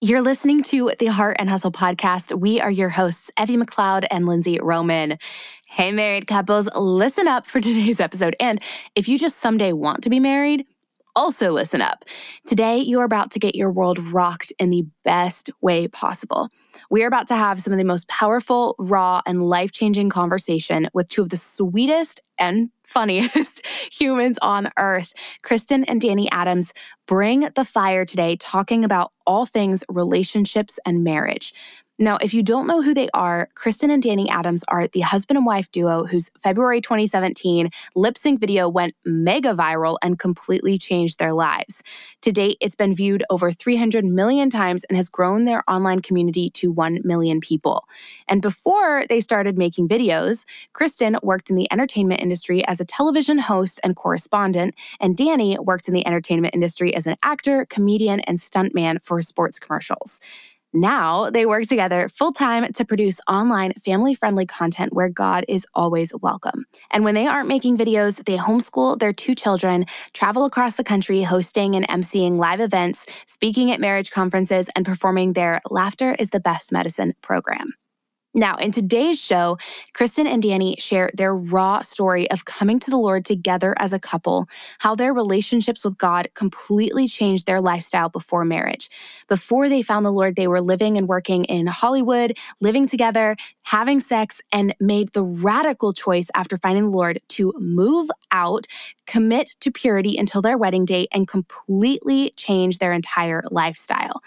You're listening to the Heart and Hustle podcast. We are your hosts, Evie McLeod and Lindsay Roman. Hey, married couples, listen up for today's episode. And if you just someday want to be married, also listen up. Today, you're about to get your world rocked in the best way possible. We are about to have some of the most powerful, raw, and life changing conversation with two of the sweetest and funniest humans on earth. Kristin and Danny Adams bring the fire today, talking about all things relationships and marriage. Now, if you don't know who they are, Kristin and Danny Adams are the husband and wife duo whose February 2017 lip sync video went mega viral and completely changed their lives. To date, it's been viewed over 300 million times and has grown their online community to 1 million people. And before they started making videos, Kristin worked in the entertainment industry as a television host and correspondent, and Danny worked in the entertainment industry as an actor, comedian, and stuntman for sports commercials. Now they work together full time to produce online family friendly content where God is always welcome. And when they aren't making videos, they homeschool their two children, travel across the country hosting and emceeing live events, speaking at marriage conferences, and performing their Laughter is the Best Medicine program. Now, in today's show, Kristin and Danny share their raw story of coming to the Lord together as a couple, how their relationships with God completely changed their lifestyle before marriage. Before they found the Lord, they were living and working in Hollywood, living together, having sex, and made the radical choice after finding the Lord to move out, commit to purity until their wedding date, and completely change their entire lifestyle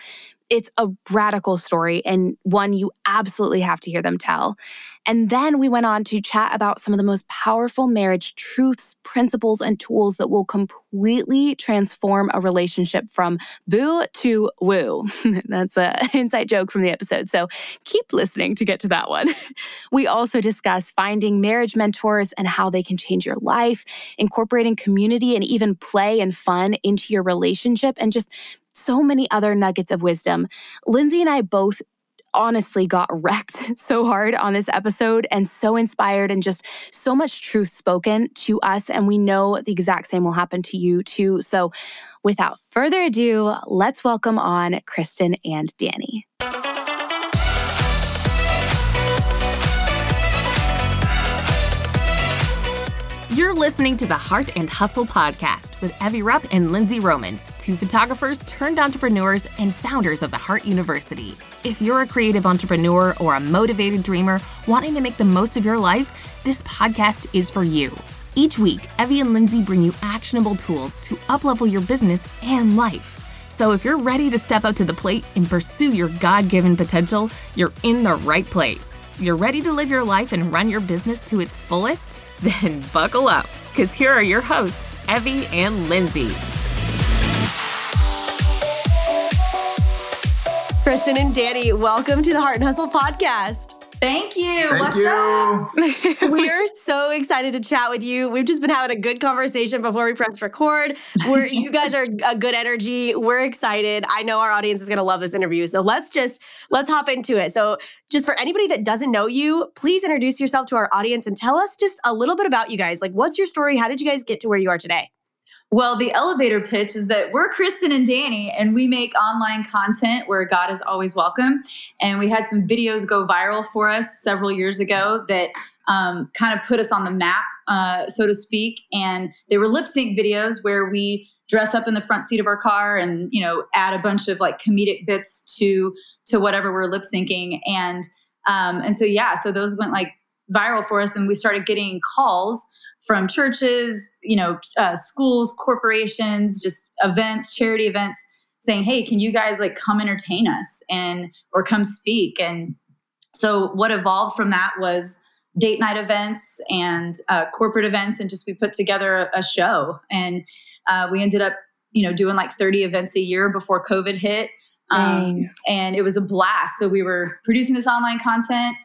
it's a radical story and one you absolutely have to hear them tell. And then we went on to chat about some of the most powerful marriage truths, principles, and tools that will completely transform a relationship from boo to woo. That's an inside joke from the episode. So keep listening to get to that one. We also discuss finding marriage mentors and how they can change your life, incorporating community and even play and fun into your relationship, and just so many other nuggets of wisdom. Lindsay and I both honestly got wrecked so hard on this episode and so inspired and just so much truth spoken to us. And we know the exact same will happen to you too. So without further ado, let's welcome on Kristin and Danny. You're listening to the Heart and Hustle podcast with Evie Rupp and Lindsay Roman, two photographers turned entrepreneurs and founders of the Heart University. If you're a creative entrepreneur or a motivated dreamer wanting to make the most of your life, this podcast is for you. Each week, Evie and Lindsay bring you actionable tools to uplevel your business and life. So if you're ready to step up to the plate and pursue your God given potential, you're in the right place. You're ready to live your life and run your business to its fullest? Then buckle up, because here are your hosts, Evie and Lindsay. Kristin and Danny, welcome to the Heart and Hustle podcast. Thank you. Thank What's you. up? we are so excited to chat with you. We've just been having a good conversation before we pressed record. We're you guys are a good energy. We're excited. I know our audience is going to love this interview. So let's just let's hop into it. So just for anybody that doesn't know you, please introduce yourself to our audience and tell us just a little bit about you guys. Like what's your story? How did you guys get to where you are today? Well, the elevator pitch is that we're Kristin and Danny, and we make online content where God is always welcome. And we had some videos go viral for us several years ago that um, kind of put us on the map, uh, so to speak. And they were lip sync videos where we dress up in the front seat of our car and you know add a bunch of like comedic bits to to whatever we're lip syncing and um, and so yeah so those went like viral for us and we started getting calls from churches, you know, uh, schools, corporations, just events, charity events, saying, "Hey, can you guys like come entertain us and or come speak?" And so what evolved from that was date night events and uh, corporate events, and just we put together a, a show, and uh, we ended up, you know, doing like 30 events a year before COVID hit. Um, and it was a blast. So we were producing this online content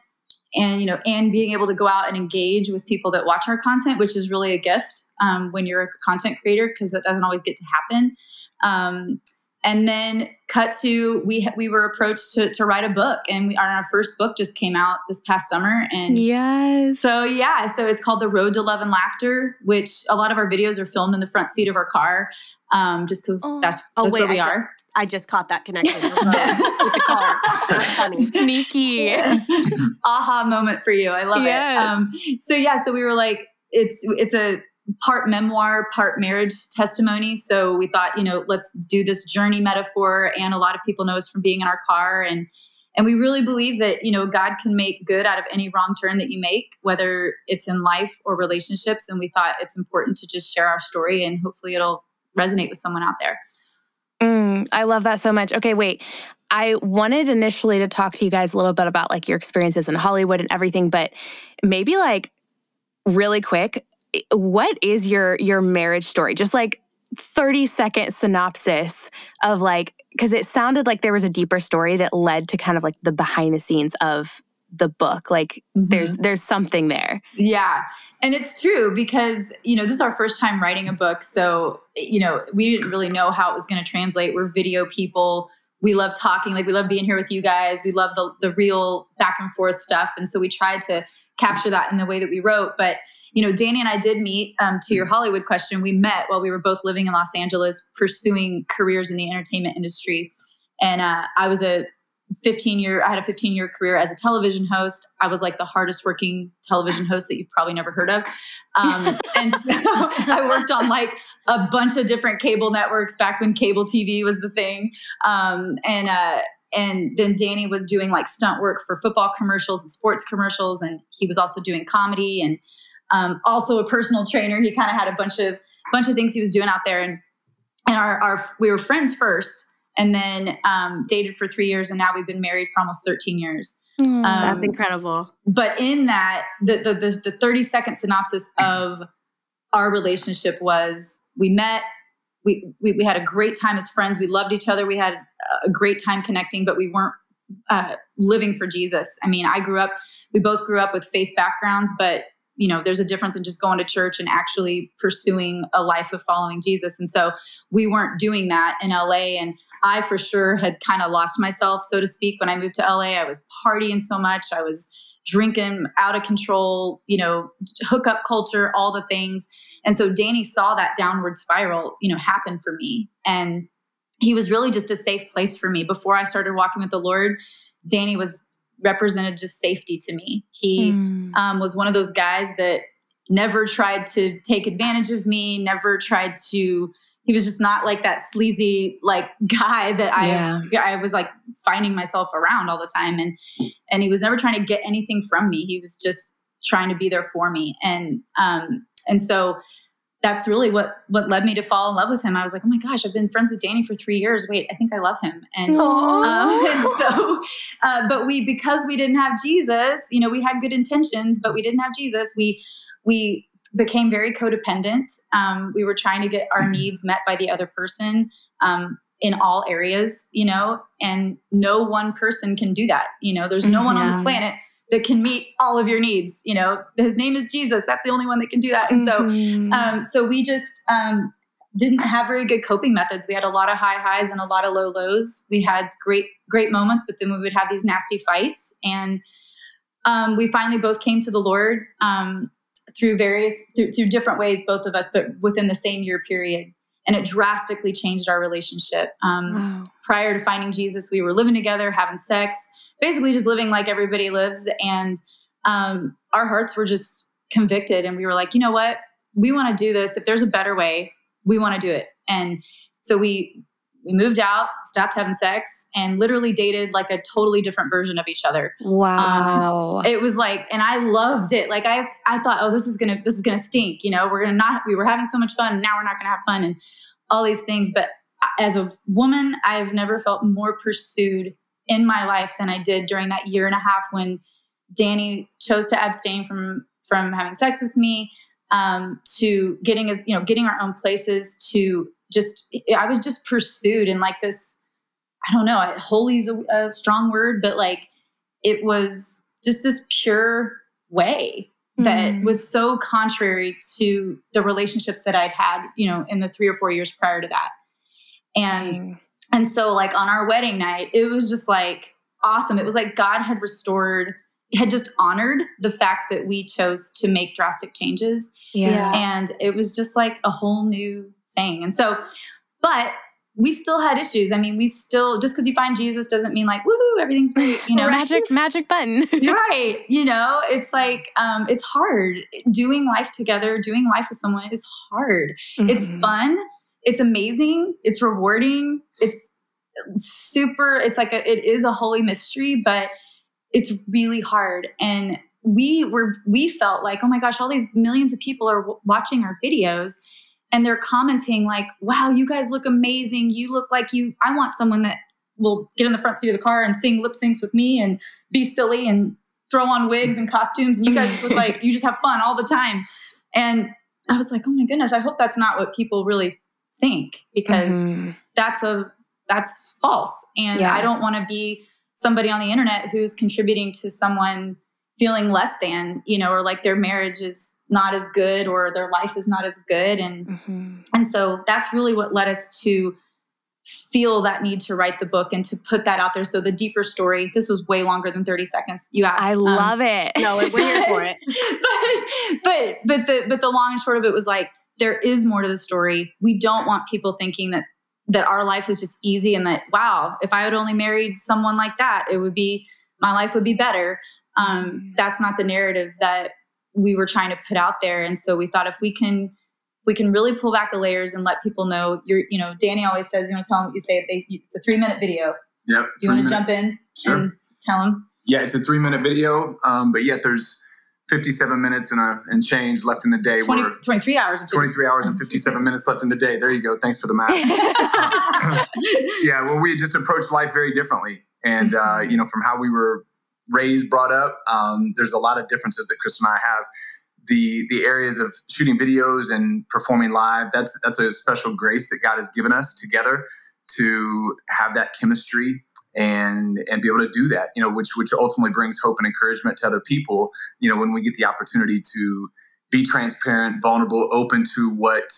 and you know and being able to go out and engage with people that watch our content which is really a gift um, when you're a content creator because that doesn't always get to happen. Um, and then cut to we we were approached to, to write a book and we our, our first book just came out this past summer and yes. so yeah so it's called the road to love and laughter which a lot of our videos are filmed in the front seat of our car um, just because Oh. that's, Oh, that's wait, where we I are. just- I just caught that connection with the car. Sneaky. aha moment for you. I love Yes. it. Um, so yeah, so we were like, it's it's a part memoir, part marriage testimony. So we thought, you know, let's do this journey metaphor. And a lot of people know us from being in our car and and we really believe that, you know, God can make good out of any wrong turn that you make, whether it's in life or relationships. And we thought it's important to just share our story and hopefully it'll resonate with someone out there. Mm, I love that so much. Okay, wait. I wanted initially to talk to you guys a little bit about like your experiences in Hollywood and everything, but maybe like really quick, what is your your marriage story? Just like 30 second synopsis of like because it sounded like there was a deeper story that led to kind of like the behind the scenes of the book. Like there's there's something there. Yeah. And it's true because, you know, this is our first time writing a book. So, you know, we didn't really know how it was going to translate. We're video people. We love talking. Like, we love being here with you guys. We love the, the real back and forth stuff. And so we tried to capture that in the way that we wrote. But, you know, Danny and I did meet um, to your Hollywood question. We met while we were both living in Los Angeles, pursuing careers in the entertainment industry. And uh, I was a 15 year i had a 15 year career as a television host. I was like the hardest working television host that you've probably never heard of. Um, and so i worked on like a bunch of different cable networks back when cable tv was the thing. Um, and uh, and then danny was doing like stunt work for football commercials and sports commercials and he was also doing comedy and um, also a personal trainer. He kind of had a bunch of bunch of things he was doing out there. And and our, our we were friends first and then um, dated for three years, and now we've been married for almost 13 years. Mm. That's Um, incredible. But in that, the, the, the, the 30 second synopsis of our relationship was we met, we, we, we had a great time as friends, we loved each other, we had a great time connecting, but we weren't uh, living for Jesus. I mean, I grew up, we both grew up with faith backgrounds, but you know, there's a difference in just going to church and actually pursuing a life of following Jesus. And so we weren't doing that in LA. And I for sure had kind of lost myself, so to speak, when I moved to LA. I was partying so much. I was drinking out of control, you know, hookup culture, all the things. And so Danny saw that downward spiral, you know, happen for me. And he was really just a safe place for me. Before I started walking with the Lord, Danny was represented just safety to me. He Mm. um, was one of those guys that never tried to take advantage of me, never tried to. He was just not like that sleazy like guy that I Yeah. I was like finding myself around all the time, and and he was never trying to get anything from me. He was just trying to be there for me, and um and so that's really what what led me to fall in love with him. I was like, oh my gosh, I've been friends with Danny for three years. Wait, I think I love him, and um, and so, uh, but we because we didn't have Jesus, you know, we had good intentions, but we didn't have Jesus. We we became very codependent. Um, we were trying to get our needs met by the other person um, in all areas, you know, and no one person can do that. You know, there's no one on this planet that can meet all of your needs. You know, his name is Jesus. That's the only one that can do that. And so, Mhm. um, so we just um, didn't have very good coping methods. We had a lot of high highs and a lot of low lows. We had great great moments, but then we would have these nasty fights. And um, we finally both came to the Lord um, through various through, through different ways, both of us, but within the same year period. And it drastically changed our relationship. Um, Wow. prior to finding Jesus, we were living together, having sex, basically just living like everybody lives. And um, our hearts were just convicted. And we were like, you know what? We want to do this. If there's a better way, we want to do it. And so we we moved out, stopped having sex, and literally dated like a totally different version of each other. Wow. Um, it was like, and I loved it. Like I, I thought, oh, this is gonna, this is gonna stink. You know, we're gonna not. We were having so much fun. Now we're not gonna have fun, and all these things. But as a woman, I've never felt more pursued in my life than I did during that year and a half when Danny chose to abstain from from having sex with me, um, to getting us, you know, getting our own places, to just I was just pursued in like this. I don't know. Holy is a, a strong word, but like it was just this pure way that Mm. was so contrary to the relationships that I'd had, you know, in the three or four years prior to that. And Dang. and so like on our wedding night, it was just like awesome. It was like God had restored, had just honored the fact that we chose to make drastic changes. yeah. Yeah. And it was just like a whole new thing. And so, but we still had issues. I mean, we still just because you find Jesus doesn't mean like woohoo, everything's great. You know, magic magic button. You're right. You know, it's like um, it's hard doing life together. Doing life with someone is hard. Mm-hmm. It's fun. It's amazing. It's rewarding. It's super. It's like a, it is a holy mystery, but it's really hard. And we were we felt like, oh my gosh, all these millions of people are w- watching our videos and they're commenting like, "Wow, you guys look amazing. You look like you I want someone that will get in the front seat of the car and sing lip syncs with me and be silly and throw on wigs and costumes and you guys just look like you just have fun all the time." And I was like, "Oh my goodness, I hope that's not what people really think because mm-hmm. that's a that's false. And yeah. I don't want to be somebody on the internet who's contributing to someone feeling less than, you know, or like their marriage is not as good or their life is not as good. And mm-hmm. and so that's really what led us to feel that need to write the book and to put that out there. So the deeper story this was way longer than 30 seconds you asked. I um, love it. No we're here for it. But but but the but the long and short of it was like there is more to the story. We don't want people thinking that that our life is just easy and that wow if i had only married someone like that it would be my life would be better um, mm-hmm. that's not the narrative that we were trying to put out there. And so we thought if we can we can really pull back the layers and let people know you're you know danny always says you want to tell them what you say they, it's a three minute video yep do you want to jump in sure. and tell them yeah it's a three minute video um, but yet there's 57 minutes and, a, and change left in the day. 20, 23 hours 23 hours and 57 minutes left in the day. There you go. Thanks for the math. Yeah well we just approached life very differently. And uh, you know from how we were raised, brought up. Um, there's a lot of differences that Chris and I have. The the areas of shooting videos and performing live, that's that's a special grace that God has given us together to have that chemistry and and be able to do that, you know, which which ultimately brings hope and encouragement to other people, you know, when we get the opportunity to be transparent, vulnerable, open to what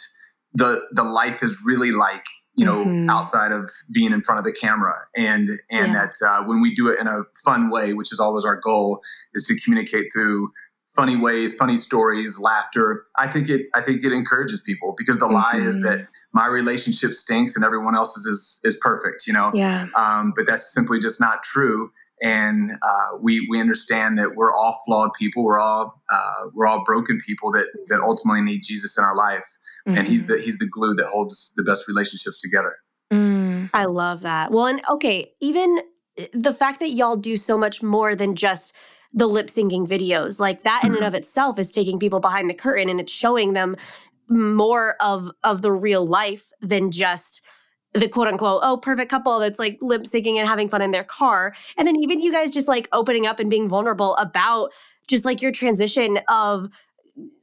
the the life is really like you know mm-hmm. outside of being in front of the camera and and yeah. that uh, when we do it in a fun way which is always our goal is to communicate through funny ways funny stories laughter i think it i think it encourages people because the mm-hmm. lie is mm-hmm. that my relationship stinks and everyone else's is is perfect you know yeah um, but that's simply just not true and uh, we we understand that we're all flawed people. We're all uh, we're all broken people that that ultimately need Jesus in our life, mm-hmm. and he's the he's the glue that holds the best relationships together. Mm. I love that. Well, and okay, even eh, the fact that y'all do so much more than just the lip syncing videos, like that in mm-hmm. and of itself is taking people behind the curtain and it's showing them more of of the real life than just the quote unquote, oh, perfect couple that's like lip syncing and having fun in their car. And then even you guys just like opening up and being vulnerable about just like your transition of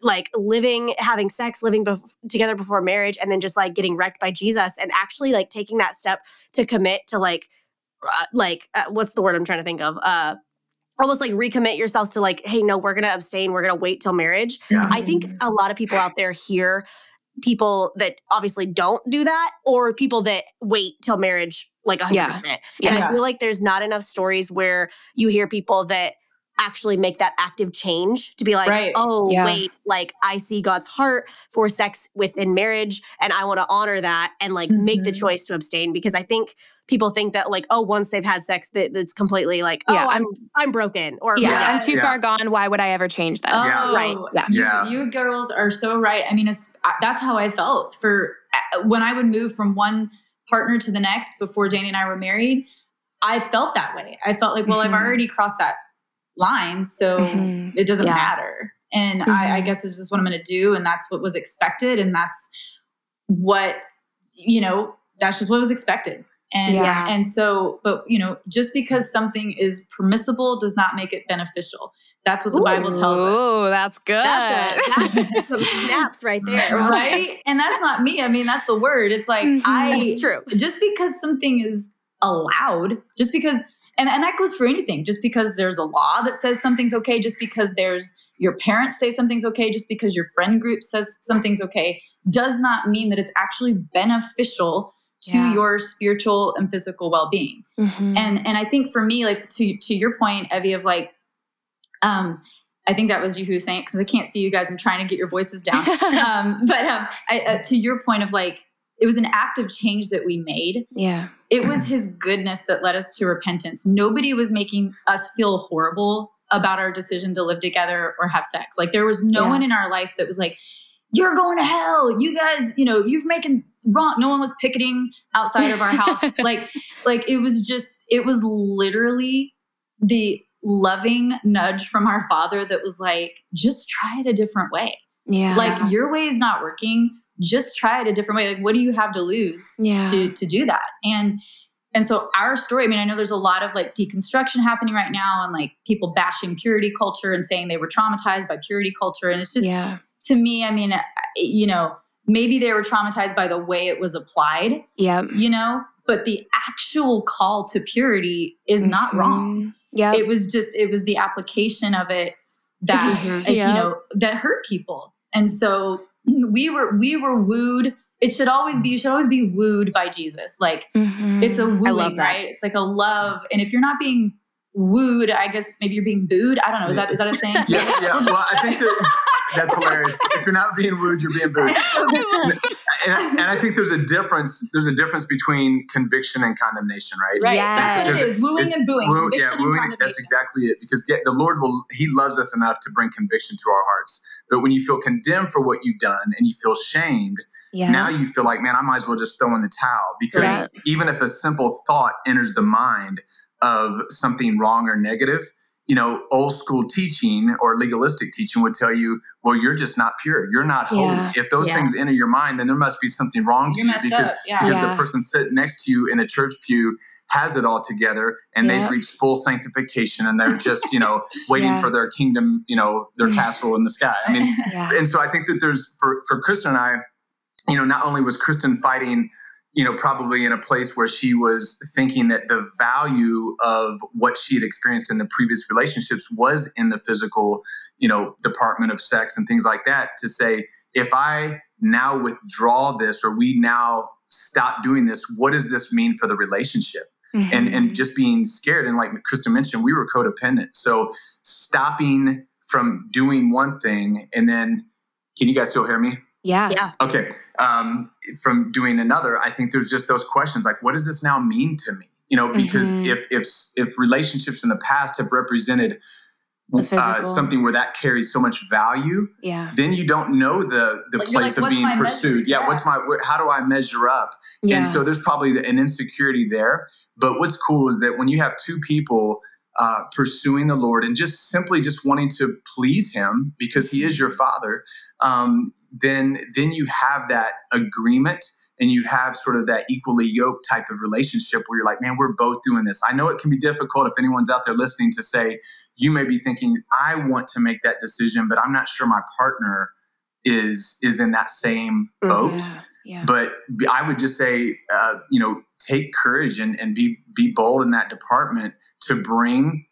like living, having sex, living bef- together before marriage, and then just like getting wrecked by Jesus and actually like taking that step to commit to like, uh, like, uh, what's the word I'm trying to think of? Uh, almost like recommit yourselves to like hey no we're gonna abstain we're gonna wait till marriage yeah. i think a lot of people out there hear people that obviously don't do that or people that wait till marriage like 100%. Yeah. yeah. And I feel like there's not enough stories where you hear people that actually make that active change to be like, right. oh, yeah. wait, like I see God's heart for sex within marriage and I want to honor that and like mm-hmm. make the mm-hmm. choice to abstain because I think people think that like, oh, once they've had sex, that it's completely like, oh, yeah. I'm I'm broken or yeah, yeah. I'm too far gone. Why would I ever change that? Oh, right. Yeah. You, you, girls are so right. I mean, that's how I felt for when I would move from one partner to the next before Danny and I were married. I felt that way. I felt like, well, mm-hmm. I've already crossed that line so mm-hmm. it doesn't yeah. matter. And mm-hmm. I, I mm-hmm. guess it's just what I'm going to do, and that's what was expected, and that's what you know. That's just what was expected. And yeah. and so, but you know, just because something is permissible does not make it beneficial. That's what the Ooh, Bible tells us. Oh, that's good. That's, good. that's some snaps right there. right? And that's not me. I mean, that's the word. It's like mm-hmm. I That's true. Just because something is allowed, just because and, and that goes for anything just because there's a law that says something's okay just because there's your parents say something's okay just because your friend group says something's okay does not mean that it's actually beneficial to yeah. your spiritual and physical well-being mm-hmm. and and i think for me like to to your point evie of like um I think that was you who was saying because I can't see you guys. I'm trying to get your voices down. um, but um, I, uh, to your point of like it was an active change that we made. Yeah. It was his goodness that led us to repentance. Nobody was making us feel horrible about our decision to live together or have sex. Like there was no Yeah. one in our life that was like, you're going to hell. You guys, you know, you're making wrong. No one was picketing outside of our house. like, like it was just, it was literally the loving nudge from our father that was like, just try it a different way. Yeah. Like your way is not working. Just try it a different way. Like, what do you have to lose Yeah. to to do that? And and so our story, I mean, I know there's a lot of like deconstruction happening right now and like people bashing purity culture and saying they were traumatized by purity culture. And it's just yeah. To me, I mean, you know, maybe they were traumatized by the way it was applied, Yeah. you know, but the actual call to purity is not wrong. Yeah. It was just, it was the application of it that, Yeah. you know, that hurt people. And so we were, we were wooed. It should always be, you should always be wooed by Jesus. Like Mhm. it's a wooing, right? It's like a love. And if you're not being wooed, I guess maybe you're being booed. I don't know. Is that, is that a saying? Yeah, yeah. Well, I think that that's hilarious. If you're not being wooed, you're being booed. And, I- and I think there's a difference. There's a difference between conviction and condemnation, right? Right. Yes. That's what it There's- is. Wooing and booing. woo- conviction yeah, wooing. That's exactly it. Because yeah, the Lord will. He loves us enough to bring conviction to our hearts. But when you feel condemned for what you've done and you feel shamed, yeah. now you feel like, man, I might as well just throw in the towel. Because Yeah. even if a simple thought enters the mind of something wrong or negative, you know, old school teaching or legalistic teaching would tell you, well, you're just not pure. You're not holy. Yeah. If those Yeah. things enter your mind, then there must be something wrong You're to you because. Yeah. because Yeah. the person sitting next to you in the church pew has it all together and Yeah. they've reached full sanctification and they're just, you know, waiting Yeah. for their kingdom, you know, their castle in the sky. I mean, yeah. and so I think that there's for for Kristin and I, you know, not only was Kristin fighting, you know, probably in a place where she was thinking that the value of what she had experienced in the previous relationships was in the physical, you know, department of sex and things like that. To say, if I now withdraw this or we now stop doing this, what does this mean for the relationship? and Mm-hmm. and just being scared and like krista mentioned we were codependent so stopping from doing one thing and then can you guys still hear me yeah. Yeah. okay um, from doing another i think there's just those questions like what does this now mean to me you know because Mhm. if if if relationships in the past have represented uh, something where that carries so much value Yeah. then you don't know the the Like, place like, of being pursued yeah, Yeah. what's my wh- how do i measure up Yeah. and so there's probably an insecurity there. But what's cool is that when you have two people uh, pursuing the Lord and just simply just wanting to please Him because He is your Father, um, then then you have that agreement and you have sort of that equally yoked type of relationship where you're like, man, we're both doing this. I know it can be difficult if anyone's out there listening to say, you may be thinking, I want to make that decision, but I'm not sure my partner is is in that same boat yeah. Yeah. but I would just say, uh, you know, take courage and, and be be bold in that department to bring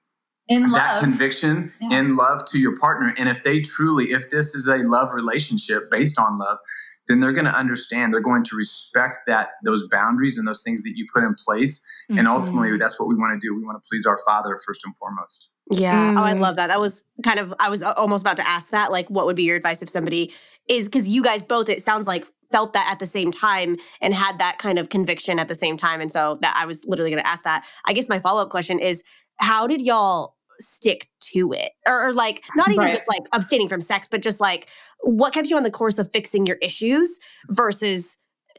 in that conviction Yeah. and love to your partner. And if they truly, if this is a love relationship based on love, then they're going to understand. They're going to respect that those boundaries and those things that you put in place. And Mhm. ultimately, that's what we want to do. We want to please our Father first and foremost. Yeah. Oh, I Mm. love that. That was kind of, I was almost about to ask that. Like, what would be your advice if somebody is, because you guys both, it sounds like, felt that at the same time and had that kind of conviction at the same time. And so that I was literally going to ask that. I guess my follow up question is how did y'all stick to it? Or, or like, not even Right. just like abstaining from sex, but just like, what kept you on the course of fixing your issues versus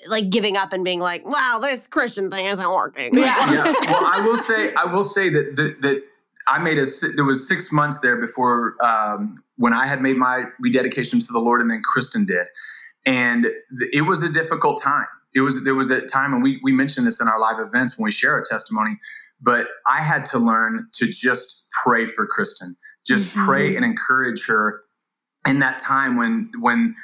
like giving up and being like, wow, this Christian thing isn't working. Yeah. yeah. Well, I will say, I will say that that, that I made a. There was six months there before um, when I had made my rededication to the Lord, and then Kristin did, and th- it was a difficult time. It was there was a time, and we we mentioned this in our live events when we share our testimony. But I had to learn to just pray for Kristin, just pray and encourage her in that time when when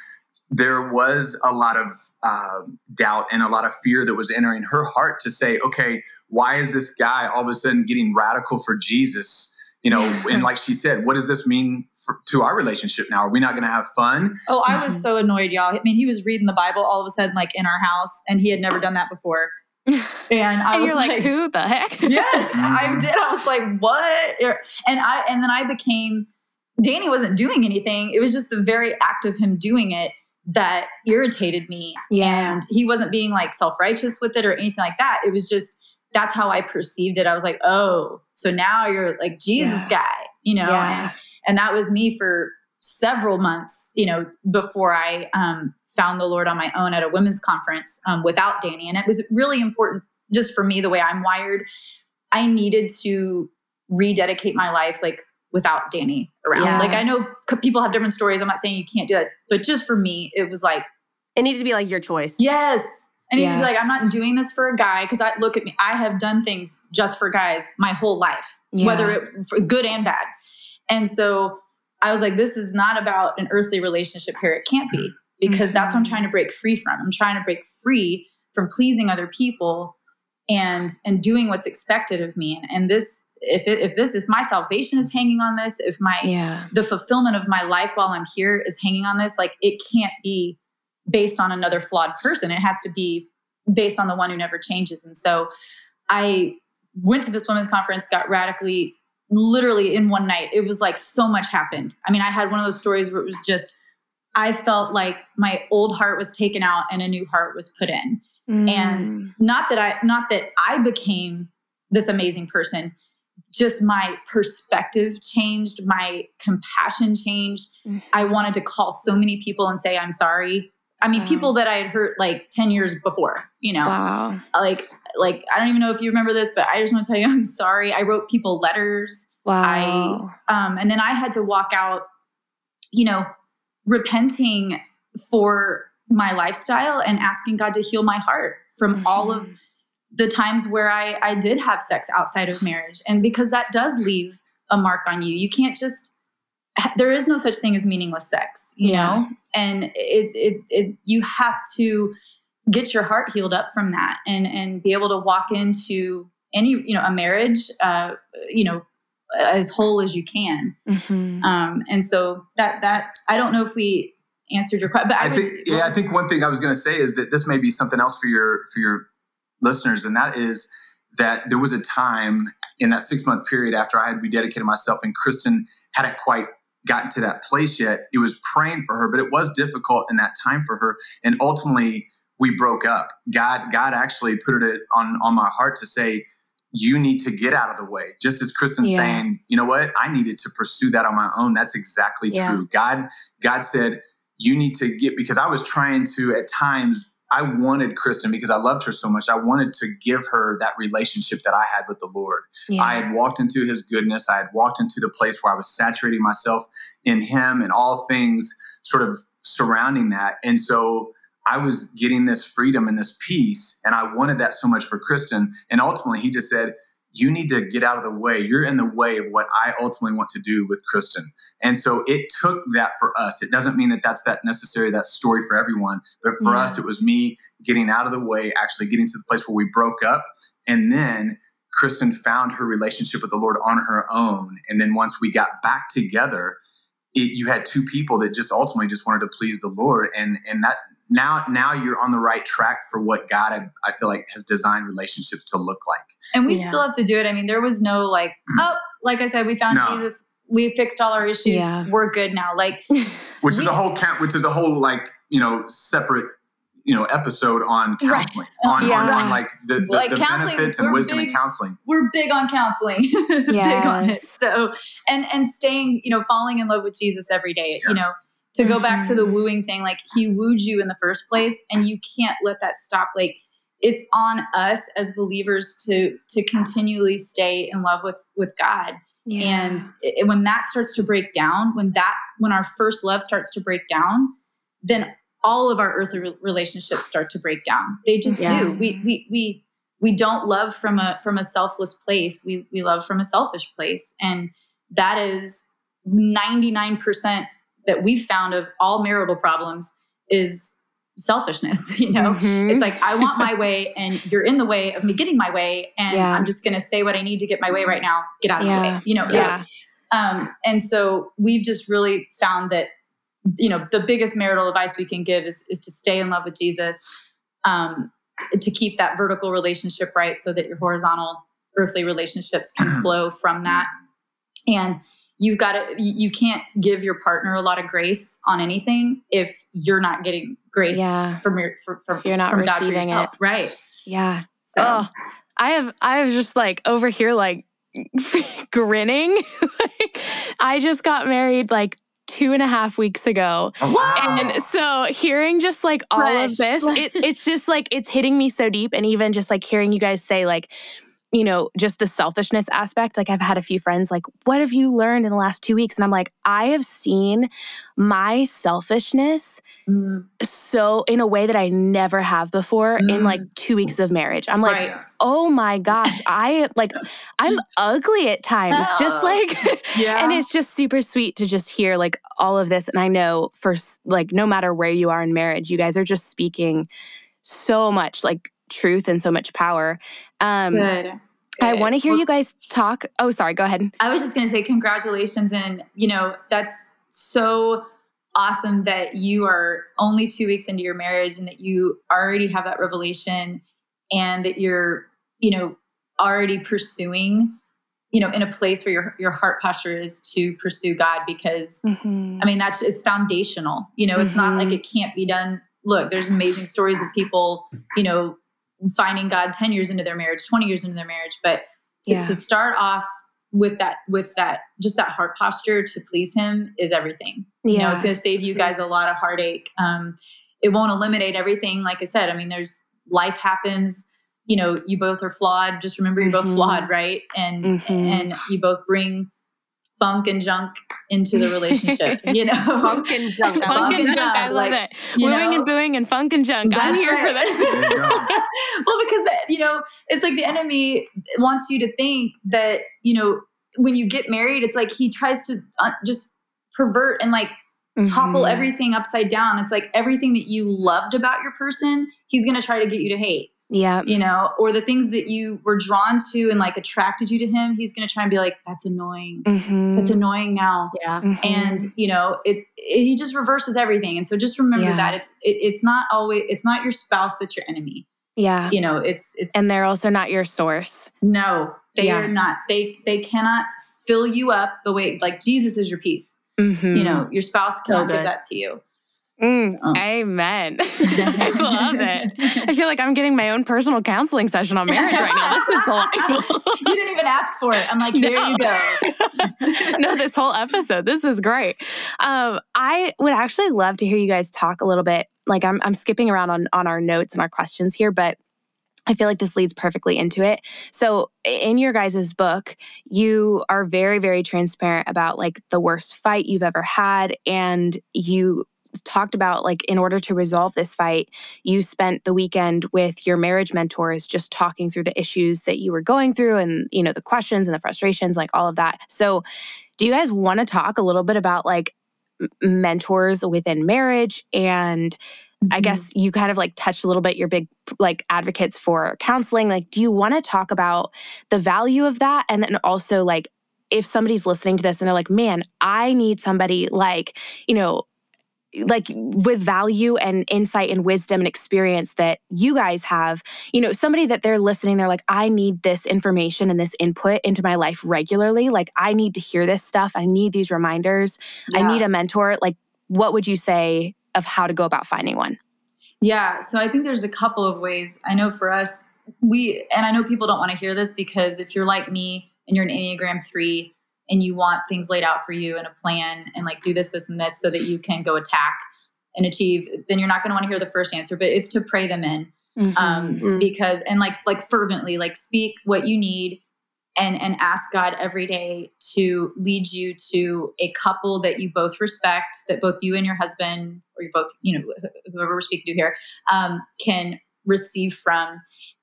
there was a lot of uh, doubt and a lot of fear that was entering her heart to say, okay, why is this guy all of a sudden getting radical for Jesus? You know, and like she said, what does this mean for, to our relationship now? Are we not going to have fun? Oh, I was so annoyed, y'all. I mean, he was reading the Bible all of a sudden, like in our house, and he had never done that before. And I and was you're like, who the heck? yes, I did. I was like, what? And I and then I became Danny wasn't doing anything. It was just the very act of him doing it that irritated me. Yeah. And he wasn't being like self righteous with it or anything like that. It was just, that's how I perceived it. I was like, oh, so now you're like Jesus Yeah. guy, you know? Yeah. And, and that was me for several months, you know, before I um, found the Lord on my own at a women's conference um, without Danny. And it was really important just for me, the way I'm wired. I needed to rededicate my life like without Danny around. Yeah. Like I know people have different stories. I'm not saying you can't do that, but just for me, it was like, It needs to be like your choice. yes. And Yeah. like, I'm not doing this for a guy because I look at me. I have done things just for guys my whole life, Yeah. whether it for good and bad. And so I was like, this is not about an earthly relationship here. It can't be because that's what I'm Mhm. trying to break free from. I'm trying to break free from pleasing other people and and doing what's expected of me. And, and this, if it, if this, if my salvation is hanging on this, if my Yeah. the fulfillment of my life while I'm here is hanging on this. Like it can't be based on another flawed person. It has to be based on the one who never changes. And so I went to this women's conference, got radically, literally in one night. It was like so much happened. I mean, I had one of those stories where it was just, I felt like my old heart was taken out and a new heart was put in And- Mm. not that I not that I became this amazing person just my perspective changed my compassion changed Mhm. I wanted to call so many people and say I'm sorry I mean Wow. people that I had hurt like 10 years before you know Wow. like like I don't even know if you remember this but I just want to tell you I'm sorry I wrote people letters Wow. I, um, and then I had to walk out, you know, repenting for my lifestyle and asking God to heal my heart from all of Mhm. the times where I, I did have sex outside of marriage. And because that does leave a mark on you, you can't just, there is no such thing as meaningless sex, you Yeah. know? And it, it, it, you have to get your heart healed up from that and, and be able to walk into any, you know, a marriage, uh, you know, as whole as you can. Mhm. Um, and so that, that, I don't know if we answered your question, but I, I would- think yeah, I think one thing I was going to say is that this may be something else for your for your listeners, and that is that there was a time in that six month period after I had rededicated myself, and Kristin hadn't quite gotten to that place yet. It was praying for her, but it was difficult in that time for her, and ultimately we broke up. God God actually put it on on my heart to say. You need to get out of the way. Just as Kristin's Yeah. saying, you know what? I needed to pursue that on my own. That's exactly Yeah. true. God, God said, you need to get because I was trying to at times I wanted Kristin because I loved her so much. I wanted to give her that relationship that I had with the Lord. Yeah. I had walked into his goodness. I had walked into the place where I was saturating myself in him and all things sort of surrounding that. And so I was getting this freedom and this peace, and I wanted that so much for Kristin. And ultimately, he just said, You need to get out of the way. You're in the way of what I ultimately want to do with Kristin. And so it took that for us. It doesn't mean that that's that necessary, that story for everyone. But for Yeah. us, it was me getting out of the way, actually getting to the place where we broke up. And then Kristin found her relationship with the Lord on her own. And then once we got back together, it, you had two people that just ultimately just wanted to please the Lord. And and that now now you're on the right track for what God I, I feel like has designed relationships to look like. and we Yeah. still have to do it. I mean, there was no like, mm. oh, like I said, we found No. Jesus. We fixed all our issues. Yeah. We're good now. Like, Which is a whole camp, which is a whole like you know separate you know episode on counseling on, on, Yeah. on like the, the, Like the benefits and wisdom big- in counseling. we're big on counseling. big on it. So, and and staying, you know, falling in love with Jesus every day. Yeah. You know, to go back to the Mhm. wooing thing, like He wooed you in the first place, and you can't let that stop. Like, it's on us as believers to to continually stay in love with with God. Yeah. And it, when that starts to break down, when that when our first love starts to break down, then all of our earthly relationships start to break down. They just Yeah. do. We we we we don't love from a from a selfless place. We we love from a selfish place, and that is ninety nine percent that we've found of all marital problems is selfishness. You know, Mhm. it's like I want my way, and you're in the way of me getting my way, and Yeah. I'm just going to say what I need to get my way right now. Get out of the Yeah. way. You know. yeah. Um, and so we've just really found that, you know, the biggest marital advice we can give is, is to stay in love with Jesus, um, to keep that vertical relationship right so that your horizontal earthly relationships can flow from that. And you got to you, you can't give your partner a lot of grace on anything if you're not getting grace Yeah. from your from, from, you're not from God for receiving yourself. right Yeah. so Oh, I have I was just like over here like grinning. like I just got married like two and a half weeks ago. Oh, wow. And so hearing just like all of this, it, it's just like it's hitting me so deep. And even just like hearing you guys say like, you know, just the selfishness aspect. Like I've had a few friends like, what have you learned in the last two weeks? And I'm like, I have seen my selfishness mm, so in a way that I never have before in Mm. like two weeks of marriage. I'm like, right oh my gosh, I like I'm ugly at times. Just like yeah and it's just super sweet to just hear like all of this. And I know for like no matter where you are in marriage, you guys are just speaking so much like truth and so much power. Um good I want to hear Well, you guys talk. Oh, sorry, go ahead. I was just going to say congratulations. And, you know, that's so awesome that you are only two weeks into your marriage and that you already have that revelation and that you're, you know, already pursuing, you know, in a place where your, your heart posture is to pursue God because, I mean, that's it's foundational. You know, it's not like it can't be done. Look, there's amazing stories of people, you know, finding God 10 years into their marriage, 20 years into their marriage. But to, Yeah. to start off with that, with that, just that heart posture to please Him is everything. You know, it's going to save you guys a lot of heartache. Um, it won't eliminate everything. Like I said, I mean, there's life happens. You know, you both are flawed. Just remember, you're both Mhm. flawed, right? And Mhm. and you both bring funk and junk into the relationship. You know, Funk and junk. I Funk love and that. junk. I love like, it. you Wooing know? and booing and funk and junk. I'm That's here for right. this. There you go. well, because that, you know, it's like the enemy wants you to think that you know when you get married, it's like he tries to uh, just pervert and like topple Mhm. everything upside down. It's like everything that you loved about your person, he's going to try to get you to hate. Yeah. You know, or the things that you were drawn to and like attracted you to him, he's going to try and be like, "That's annoying. Mhm. That's annoying now." Yeah. Mhm. and you know it, it he just reverses everything and so just remember Yeah. that it's it, it's not always it's not your spouse that's your enemy yeah. you know it's it's And they're also not your source. no they Yeah. are not they they cannot fill you up the way like jesus is your peace Mhm. you know your spouse cannot give that to you Mm, Oh. Amen. I love it. I feel like I'm getting my own personal counseling session on marriage right now. This is delightful. you didn't even ask for it i'm like here No. you go no, this whole episode. This is great. Um, I would actually love to hear you guys talk a little bit. Like I'm, I'm skipping around on on our notes and our questions here, but I feel like this leads perfectly into it. So, in your guys' book, you are very, very transparent about like the worst fight you've ever had, and you talked about like in order to resolve this fight you spent the weekend with your marriage mentors just talking through the issues that you were going through and you know the questions and the frustrations like all of that so do you guys want to talk a little bit about like m- mentors within marriage and I Mm-hmm. guess you kind of like touched a little bit, you're big like advocates for counseling. Like, do you want to talk about the value of that? And then also, like, if somebody's listening to this and they're like, man, I need somebody like, you know, like with value and insight and wisdom and experience that you guys have, you know, somebody that they're listening, they're like, I need this information and this input into my life regularly. Like, I need to hear this stuff. I need these reminders. I need a mentor. Like, what would you say of how to go about finding one? Yeah, so I think there's a couple of ways. I know for us, we, and I know people don't want to hear this because if you're like me and you're an Enneagram 3 and you want things laid out for you and a plan and like do this, this, and this so that you can go attack and achieve, then you're not going to want to hear the first answer, but it's to pray them in. Um, Mhm. because, and like, like fervently, like speak what you need and, and ask God every day to lead you to a couple that you both respect, that both you and your husband, or you both, you know, whoever we're speaking to here, um, can receive from.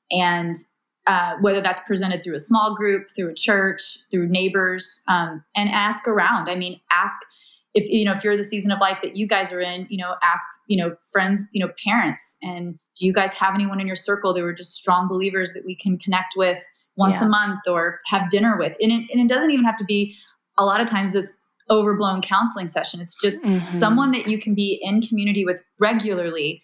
And uh, whether that's presented through a small group, through a church, through neighbors, um, and ask around. I mean, ask if you know if you're the season of life that you guys are in. You know, ask you know friends, you know parents, and do you guys have anyone in your circle that were just strong believers that we can connect with once Yeah. a month or have dinner with? And it, and it doesn't even have to be a lot of times this overblown counseling session. It's just Mhm. someone that you can be in community with regularly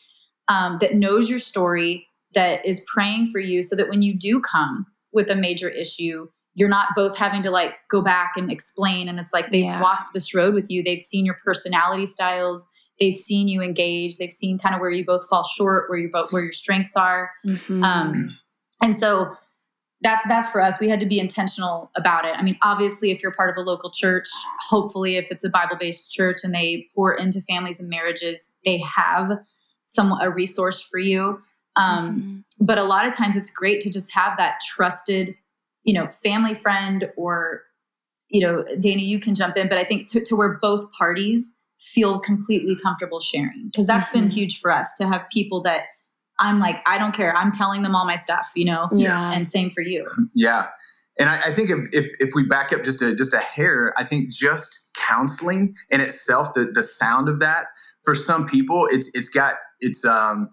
um, that knows your story, that is praying for you, so that when you do come with a major issue, you're not both having to like go back and explain and it's like they've Yeah. walked this road with you. They've seen your personality styles. They've seen you engage. They've seen kind of where you both fall short where you both where your strengths are. Mhm. um, and so that's that's for us. We had to be intentional about it. I mean obviously if you're part of a local church hopefully if it's a bible-based church and they pour into families and marriages they have some a resource for you um, Mhm. but a lot of times it's great to just have that trusted you know family friend or you know dana you can jump in but i think to, to where both parties feel completely comfortable sharing because that's been Mhm. huge for us to have people that i'm like i don't care i'm telling them all my stuff you know yeah. and same for you Yeah, and I, I think if, if if we back up just a just a hair, I think just counseling in itself, the the sound of that for some people, it's it's got it's um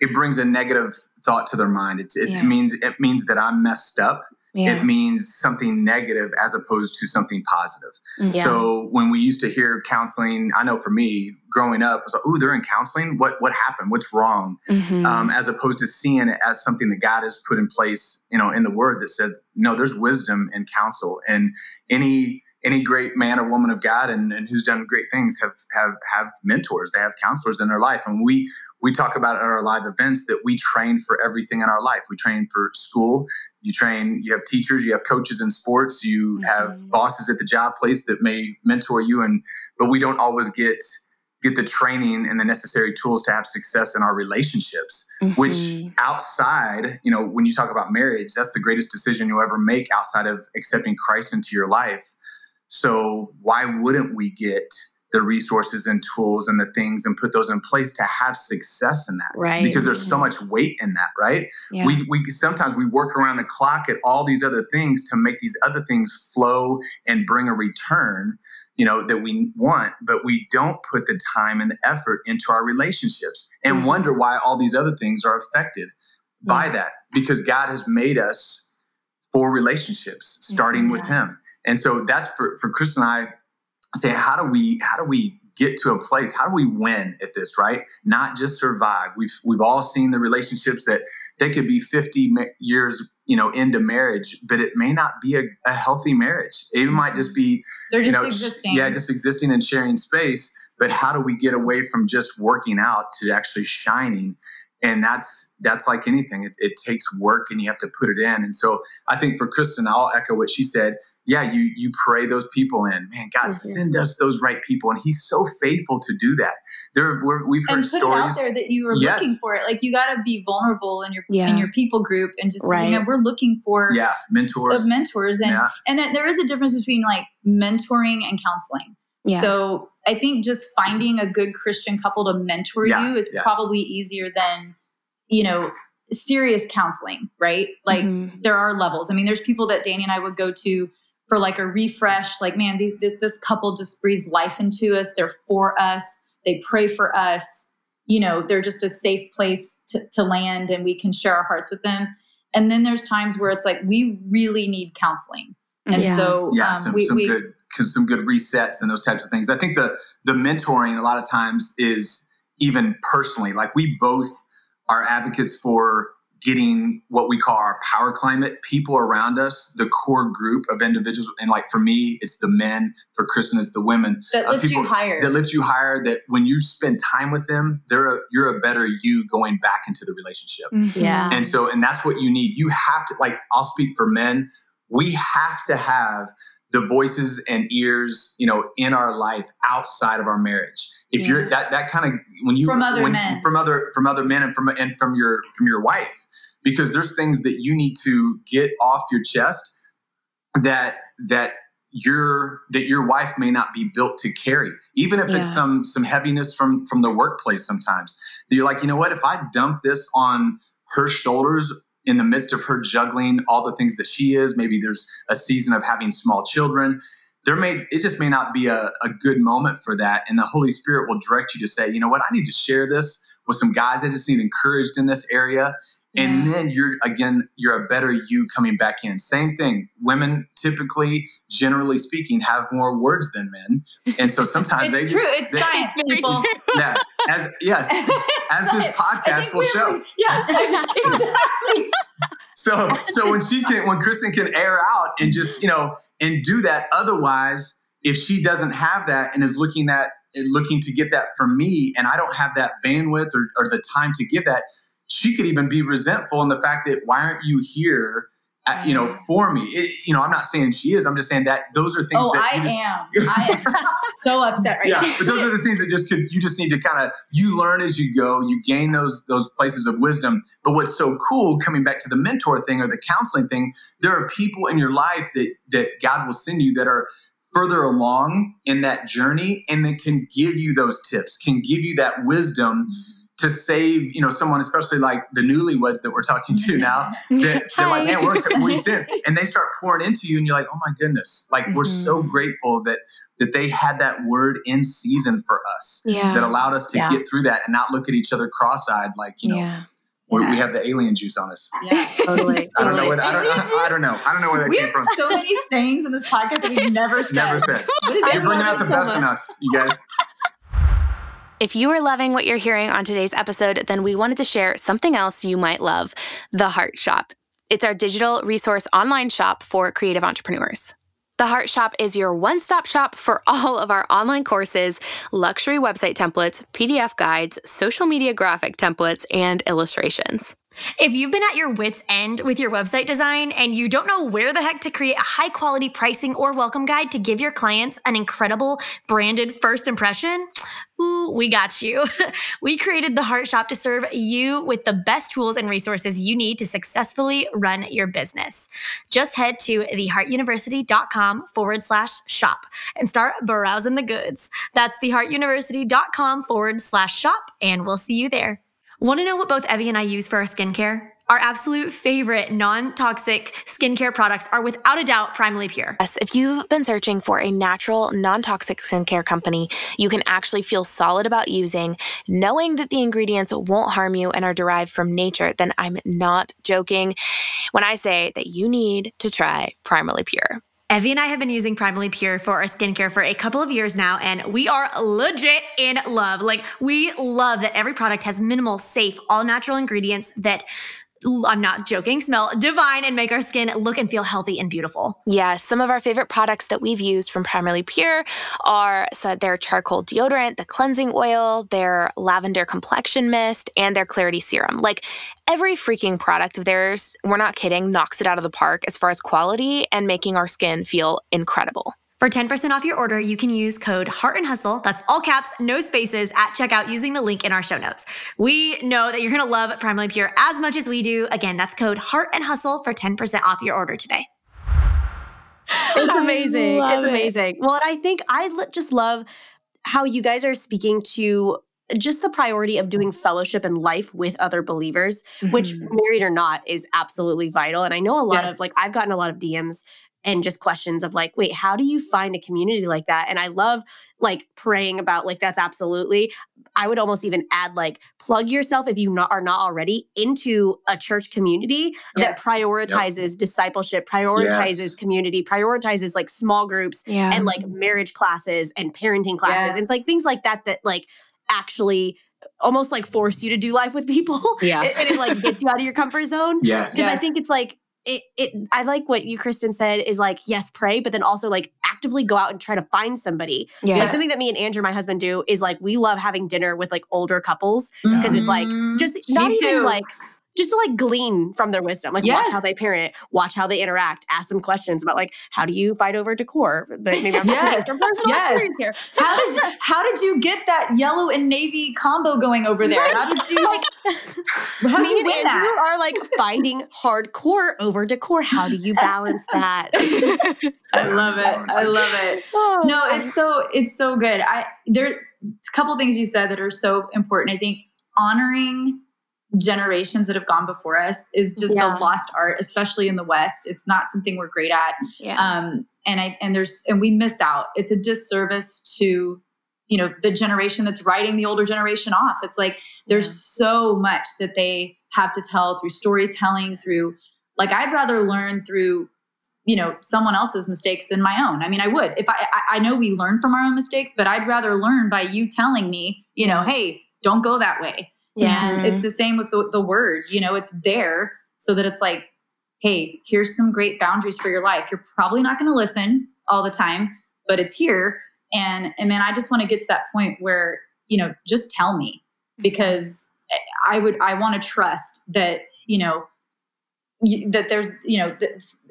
it brings a negative thought to their mind. It's it Yeah. means it means that I'm messed up. yeah. It means something negative as opposed to something positive. Mhm. So when we used to hear counseling, I know for me growing up, it was like, "Ooh, they're in counseling. What what happened? What's wrong?" Mhm. um, as opposed to seeing it as something that God has put in place, you know, in the Word that said, no, there's wisdom and counsel, and any any great man or woman of God and, and who's done great things have have have mentors. They have counselors in their life, and we we talk about at our live events that we train for everything in our life. We train for school. You train. You have teachers. You have coaches in sports. You have Mhm. bosses at the job place that may mentor you, and but we don't always get get the training and the necessary tools to have success in our relationships which Mhm. outside you know when you talk about marriage that's the greatest decision you'll ever make outside of accepting christ into your life so why wouldn't we get the resources and tools and the things and put those in place to have success in that right because there's so much weight in that right yeah. we, we sometimes we work around the clock at all these other things to make these other things flow and bring a return you know that we want but we don't put the time and the effort into our relationships and Mhm. wonder why all these other things are affected by Yeah. that because god has made us for relationships starting with him and so that's for for chris and i saying how do we how do we get to a place how do we win at this right? Not just survive. We've we've all seen the relationships that they could be 50 years you know into marriage but it may not be a, a healthy marriage. It mm-hmm. might just be they're you just know existing. yeah just existing and sharing space but how do we get away from just working out to actually shining and that's that's like anything. It, it takes work and you have to put it in. And so i think for Kristin i'll echo what she said. Yeah you you pray those people in. Man god Mhm. send us those right people. And he's so faithful to do that. There we're, we've heard and put stories it out there that you were Yes. looking for it. Like you got to be vulnerable in your Yeah. in your people group and just say, Right. you know, we're looking for yeah mentors. of mentors. And yeah. and that there is a difference between like mentoring and counseling. Yeah. so i think just finding a good christian couple to mentor Yeah, you is yeah. probably easier than you know serious counseling right? Like Mhm. there are levels. I mean there's people that danny and i would go to for like a refresh like man these, this, this couple just breathes life into us. They're for us. They pray for us. You know they're just a safe place to, to land and we can share our hearts with them. And then there's times where it's like we really need counseling. And Yeah. so yeah um, some, we, some we good 'cause some good resets and those types of things i think the the mentoring a lot of times is even personally like we both are advocates for getting what we call our power climate people around us the core group of individuals and like for me it's the men for Kristin it's the women that uh, lift people you higher that lift you higher that when you spend time with them they're a, you're a better you going back into the relationship Mhm. Yeah. and so, and that's what you need. You have to, like, I'll speak for men. We have to have the voices and ears, you know, in our life outside of our marriage. If you're that, that kind of when you From other when, men. from other from other men and from and from your from your wife, because there's things that you need to get off your chest that that your that your wife may not be built to carry. Even if it's some some heaviness from from the workplace sometimes. You're like you know what? If i dump this on her shoulders in the midst of her juggling all the things that she is maybe there's a season of having small children. There may it just may not be a, a good moment for that. And the holy spirit will direct you to say you know what? I need to share this with some guys i just need encouraged in this area. And Yeah. then you're again you're a better you coming back in. Same thing. Women typically generally speaking have more words than men. And so sometimes it's they true. Just it's they- science people. Yeah as yes as this podcast will show yeah exactly so so when she can when Kristin can air out and just you know and do that. Otherwise, if she doesn't have that and is looking at looking to get that from me, and I don't have that bandwidth or, or the time to give that, she could even be resentful in the fact that why aren't you here? You know, mm. for me, it, you know, I'm not saying she is. I'm just saying that those are things. Oh, that I just, am. I am so upset right yeah, now. but those are the things that just could. You just need to kind of you learn as you go. You gain those those places of wisdom. But what's so cool, coming back to the mentor thing or the counseling thing, there are people in your life that that God will send you that are further along in that journey and they can give you those tips, can give you that wisdom to save, you know, someone, especially like the newlyweds that we're talking to now, that they're like, man, we're weeks in, and they start pouring into you, and you're like, oh my goodness, like mm-hmm. we're so mm-hmm. grateful that that they had that word in season for us, yeah. that allowed us to yeah. get through that and not look at each other cross-eyed, like you know, yeah. Yeah. We have the alien juice on us. Yeah, totally. I don't know. Where, I don't. I, I, don't know. I don't know where that we came from. So many sayings in this podcast that we've never said. Never said. You're bringing out the so best much. in us, you guys. If you are loving what you're hearing on today's episode, then we wanted to share something else you might love The Heart Shop. It's our digital resource online shop for creative entrepreneurs. The Heart Shop is your one stop shop for all of our online courses, luxury website templates, PDF guides, social media graphic templates, and illustrations. If you've been at your wits' end with your website design and you don't know where the heck to create a high quality pricing or welcome guide to give your clients an incredible branded first impression, ooh, we got you. we created the Heart Shop to serve you with the best tools and resources you need to successfully run your business. Just head to theheartuniversity.com forward slash shop and start browsing the goods. That's theheartuniversity.com forward slash shop, and we'll see you there. Want to know what both Evie and I use for our skincare? Our absolute favorite non toxic skincare products are without a doubt Primally Pure. Yes, if you've been searching for a natural, non toxic skincare company you can actually feel solid about using, knowing that the ingredients won't harm you and are derived from nature, then I'm not joking when I say that you need to try Primally Pure. Evie and I have been using Primally Pure for our skincare for a couple of years now, and we are legit in love. Like, we love that every product has minimal, safe, all natural ingredients that I'm not joking, smell divine and make our skin look and feel healthy and beautiful. Yes, some of our favorite products that we've used from Primally Pure are so their charcoal deodorant, the cleansing oil, their lavender complexion mist, and their clarity serum. Like every freaking product of theirs, we're not kidding, knocks it out of the park as far as quality and making our skin feel incredible. For 10% off your order, you can use code Heart and Hustle, that's all caps, no spaces, at checkout using the link in our show notes. We know that you're gonna love Primally Pure as much as we do. Again, that's code Heart and Hustle for 10% off your order today. It's amazing. It's amazing. It. Well, and I think I just love how you guys are speaking to just the priority of doing fellowship and life with other believers, mm-hmm. which married or not is absolutely vital. And I know a lot yes. of like I've gotten a lot of DMs and just questions of like wait how do you find a community like that and i love like praying about like that's absolutely i would almost even add like plug yourself if you not, are not already into a church community yes. that prioritizes yep. discipleship prioritizes yes. community prioritizes like small groups yeah. and like marriage classes and parenting classes yes. and like things like that that like actually almost like force you to do life with people yeah and it like gets you out of your comfort zone yes because i think it's like it, it I like what you Kristin said is like yes pray but then also like actively go out and try to find somebody. Yes. Like something that me and Andrew my husband do is like we love having dinner with like older couples because mm-hmm. it's like just not even like just to like glean from their wisdom, like yes. watch how they parent, watch how they interact, ask them questions about like how do you fight over decor. But maybe I'm yes. from personal yes. experience here. How did you how did you get that yellow and navy combo going over there? Right. How did you like? How did you and Andrew that? are like fighting hardcore over decor. How do you balance that? I love it. I love it. Oh, no, it's so it's so good. I there a couple things you said that are so important. I think honoring generations that have gone before us is just yeah. a lost art, especially in the West. It's not something we're great at. Yeah. Um, and I and there's and we miss out. It's a disservice to you know the generation that's writing the older generation off. It's like there's yeah. so much that they have to tell through storytelling, through like I'd rather learn through you know someone else's mistakes than my own. I mean, I would if I I know we learn from our own mistakes, but I'd rather learn by you telling me, you know, hey, don't go that way yeah. And it's mm-hmm. the same with the, the word, you know, it's there so that it's like, hey, here's some great boundaries for your life. You're probably not going to listen all the time, but it's here. And and man, I just want to get to that point where, you know, just tell me mm-hmm. because I would I want to trust that, you know, that there's, you know,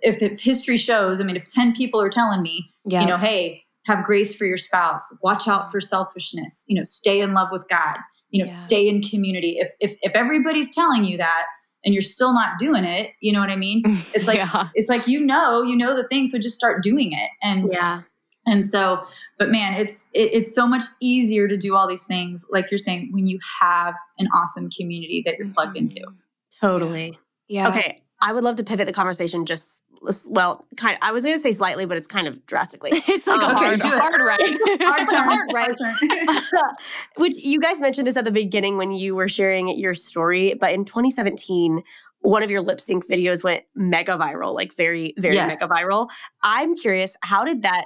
if, if history shows, I mean, if 10 people are telling me, yeah. you know, hey, have grace for your spouse, watch out for selfishness, you know, stay in love with God, you know, yeah. stay in community. If, if if everybody's telling you that and you're still not doing it, you know what I mean? It's like yeah. it's like you know, you know the thing, so just start doing it. And yeah. And so, but man, it's it, it's so much easier to do all these things, like you're saying, when you have an awesome community that you're plugged into. Mm-hmm. Totally. Yeah. Okay. I would love to pivot the conversation just well, kind. Of, I was going to say slightly, but it's kind of drastically. it's like um, a hard, okay, hard right. hard turn, hard right. Which you guys mentioned this at the beginning when you were sharing your story, but in 2017, one of your lip sync videos went mega viral, like very, very yes. mega viral. I'm curious, how did that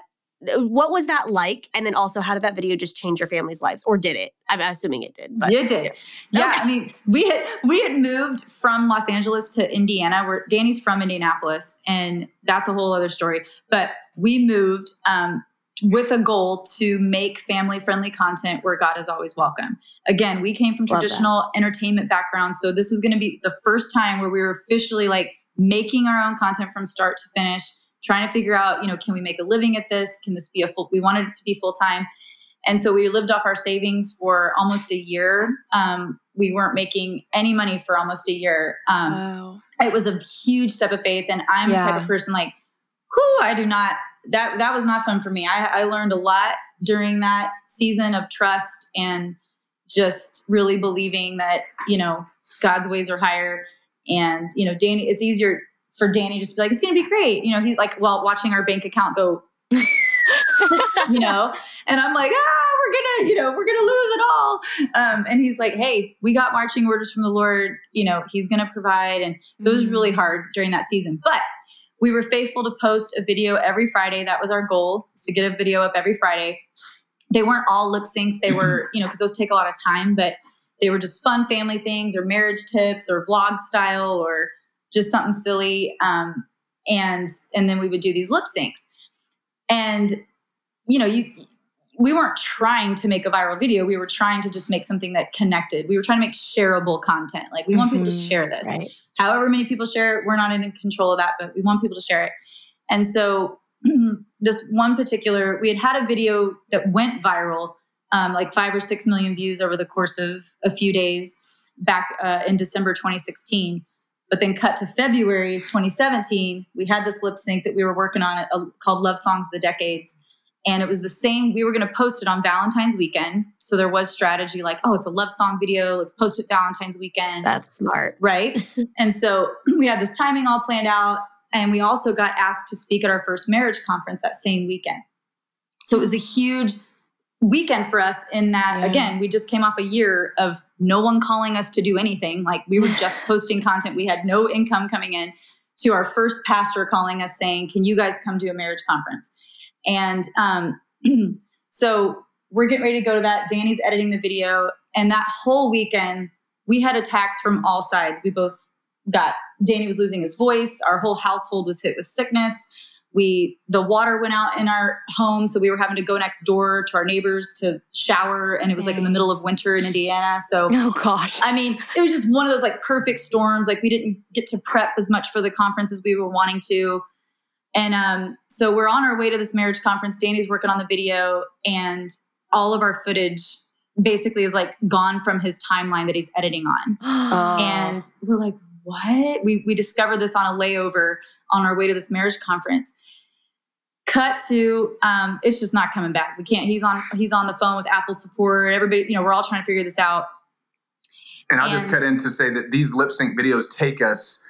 what was that like? And then also, how did that video just change your family's lives, or did it? I'm assuming it did. But it did. Yeah, okay. I mean, we had we had moved from Los Angeles to Indiana. Where Danny's from Indianapolis, and that's a whole other story. But we moved um, with a goal to make family friendly content where God is always welcome. Again, we came from traditional entertainment backgrounds, so this was going to be the first time where we were officially like making our own content from start to finish trying to figure out, you know, can we make a living at this? Can this be a full, we wanted it to be full time. And so we lived off our savings for almost a year. Um, we weren't making any money for almost a year. Um, wow. It was a huge step of faith. And I'm yeah. the type of person like, who I do not, that, that was not fun for me. I, I learned a lot during that season of trust and just really believing that, you know, God's ways are higher. And, you know, Danny, it's easier for Danny just to be like, it's going to be great. You know, he's like, while watching our bank account go, you know, and I'm like, ah, we're going to, you know, we're going to lose it all. Um, and he's like, hey, we got marching orders from the Lord. You know, he's going to provide. And so it was really mm. hard during that season. But we were faithful to post a video every Friday. That was our goal, is to get a video up every Friday. They weren't all lip syncs. They were, you know, because those take a lot of time, but they were just fun family things or marriage tips or vlog style or just something silly. Um, and and then we would do these lip syncs. And you know, you we weren't trying to make a viral video. We were trying to just make something that connected. We were trying to make shareable content. Like we want mm-hmm, people to mm-hmm. share this. Right. However many people share it, we're not in control of that, but we want people to share it. And so this one particular, we had had a video that went viral, um, like five or six million views over the course of a few days back uh, in December 2016. But then cut to February 2017, we had this lip sync that we were working on uh, called Love Songs of the Decades. And it was the same. We were going to post it on Valentine's weekend. So there was strategy like, oh, it's a love song video. Let's post it Valentine's weekend. That's smart. Right. and so we had this timing all planned out. And we also got asked to speak at our first marriage conference that same weekend. So it was a huge weekend for us in that, yeah. again, we just came off a year of no one calling us to do anything. Like we were just posting content. We had no income coming in to our first pastor calling us saying, Can you guys come to a marriage conference? And um, so we're getting ready to go to that. Danny's editing the video. And that whole weekend, we had attacks from all sides. We both got, Danny was losing his voice. Our whole household was hit with sickness we the water went out in our home so we were having to go next door to our neighbors to shower and it was like in the middle of winter in indiana so oh gosh. I mean it was just one of those like perfect storms like we didn't get to prep as much for the conference as we were wanting to. And um, so we're on our way to this marriage conference. Danny's working on the video and all of our footage basically is like gone from his timeline that he's editing on. Oh. and we're like what? We, we discovered this on a layover on our way to this marriage conference cut to um, it's just not coming back. We can't. He's on. He's on the phone with Apple support. Everybody, you know, we're all trying to figure this out. And I'll just cut in to say that these lip sync videos take us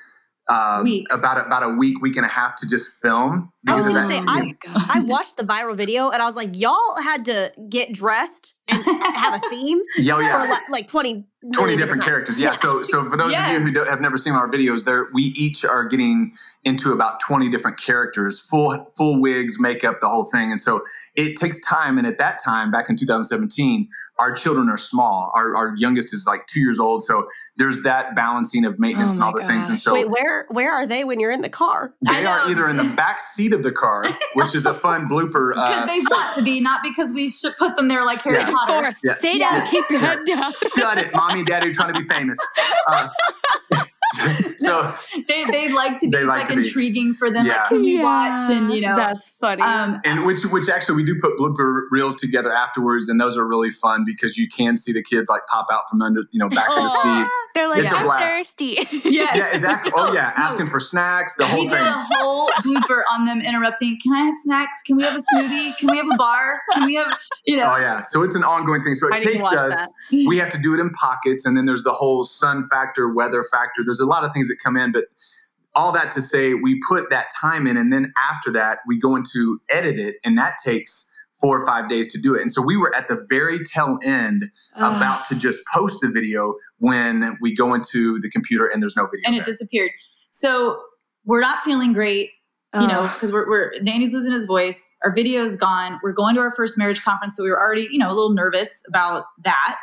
um, about about a week, week and a half to just film. I was gonna say, I, I watched the viral video and I was like, y'all had to get dressed and have a theme Yeah, oh, yeah. for like, like 20 20 million different characters. Yeah. So, so for those Yes. of you who don't, have never seen our videos, there we each are getting into about 20 different characters, full full wigs, makeup, the whole thing. And so it takes time. And at that time, back in 2017, our children are small. Our, our youngest is like two years old. So there's that balancing of maintenance Oh and all my the things. And so Wait, where where are they when you're in the car? They are either in the back seat of the car, which is a fun blooper. because Uh, they want to be, not because we should put them there like Harry Yeah. Potter. Forrest, Yeah. stay down. Yeah. Keep your head down. Shut it, mommy and daddy are trying to be famous. Uh, so They they like to be like like to be. intriguing for them. Yeah. Like, can we watch? And you know, that's funny. um, and which which actually we do put blooper reels together afterwards, and those are really fun because you can see the kids like pop out from under, you know, back of the Aw. seat. They're like, It's a I'm blast. thirsty. yes. Yeah, exactly. Oh yeah, asking for snacks, the whole thing. a whole blooper on them interrupting. Can I have snacks? Can we have a smoothie? Can we have a bar? Can we have, you know? Oh yeah, so it's an ongoing thing. So it I takes us. that. We have to do it in pockets, and then there's the whole sun factor, weather factor. There's a lot of things that come in, but all that to say, we put that time in, and then after that, we go into edit it, and that takes four or five days to do it. And so we were at the very tail end, about to just post the video when we go into the computer and there's no video. and it disappeared. So we're not feeling great, you know, because we're, we're Danny's losing his voice. Our video's gone. We're going to our first marriage conference, so we were already, you know, a little nervous about that.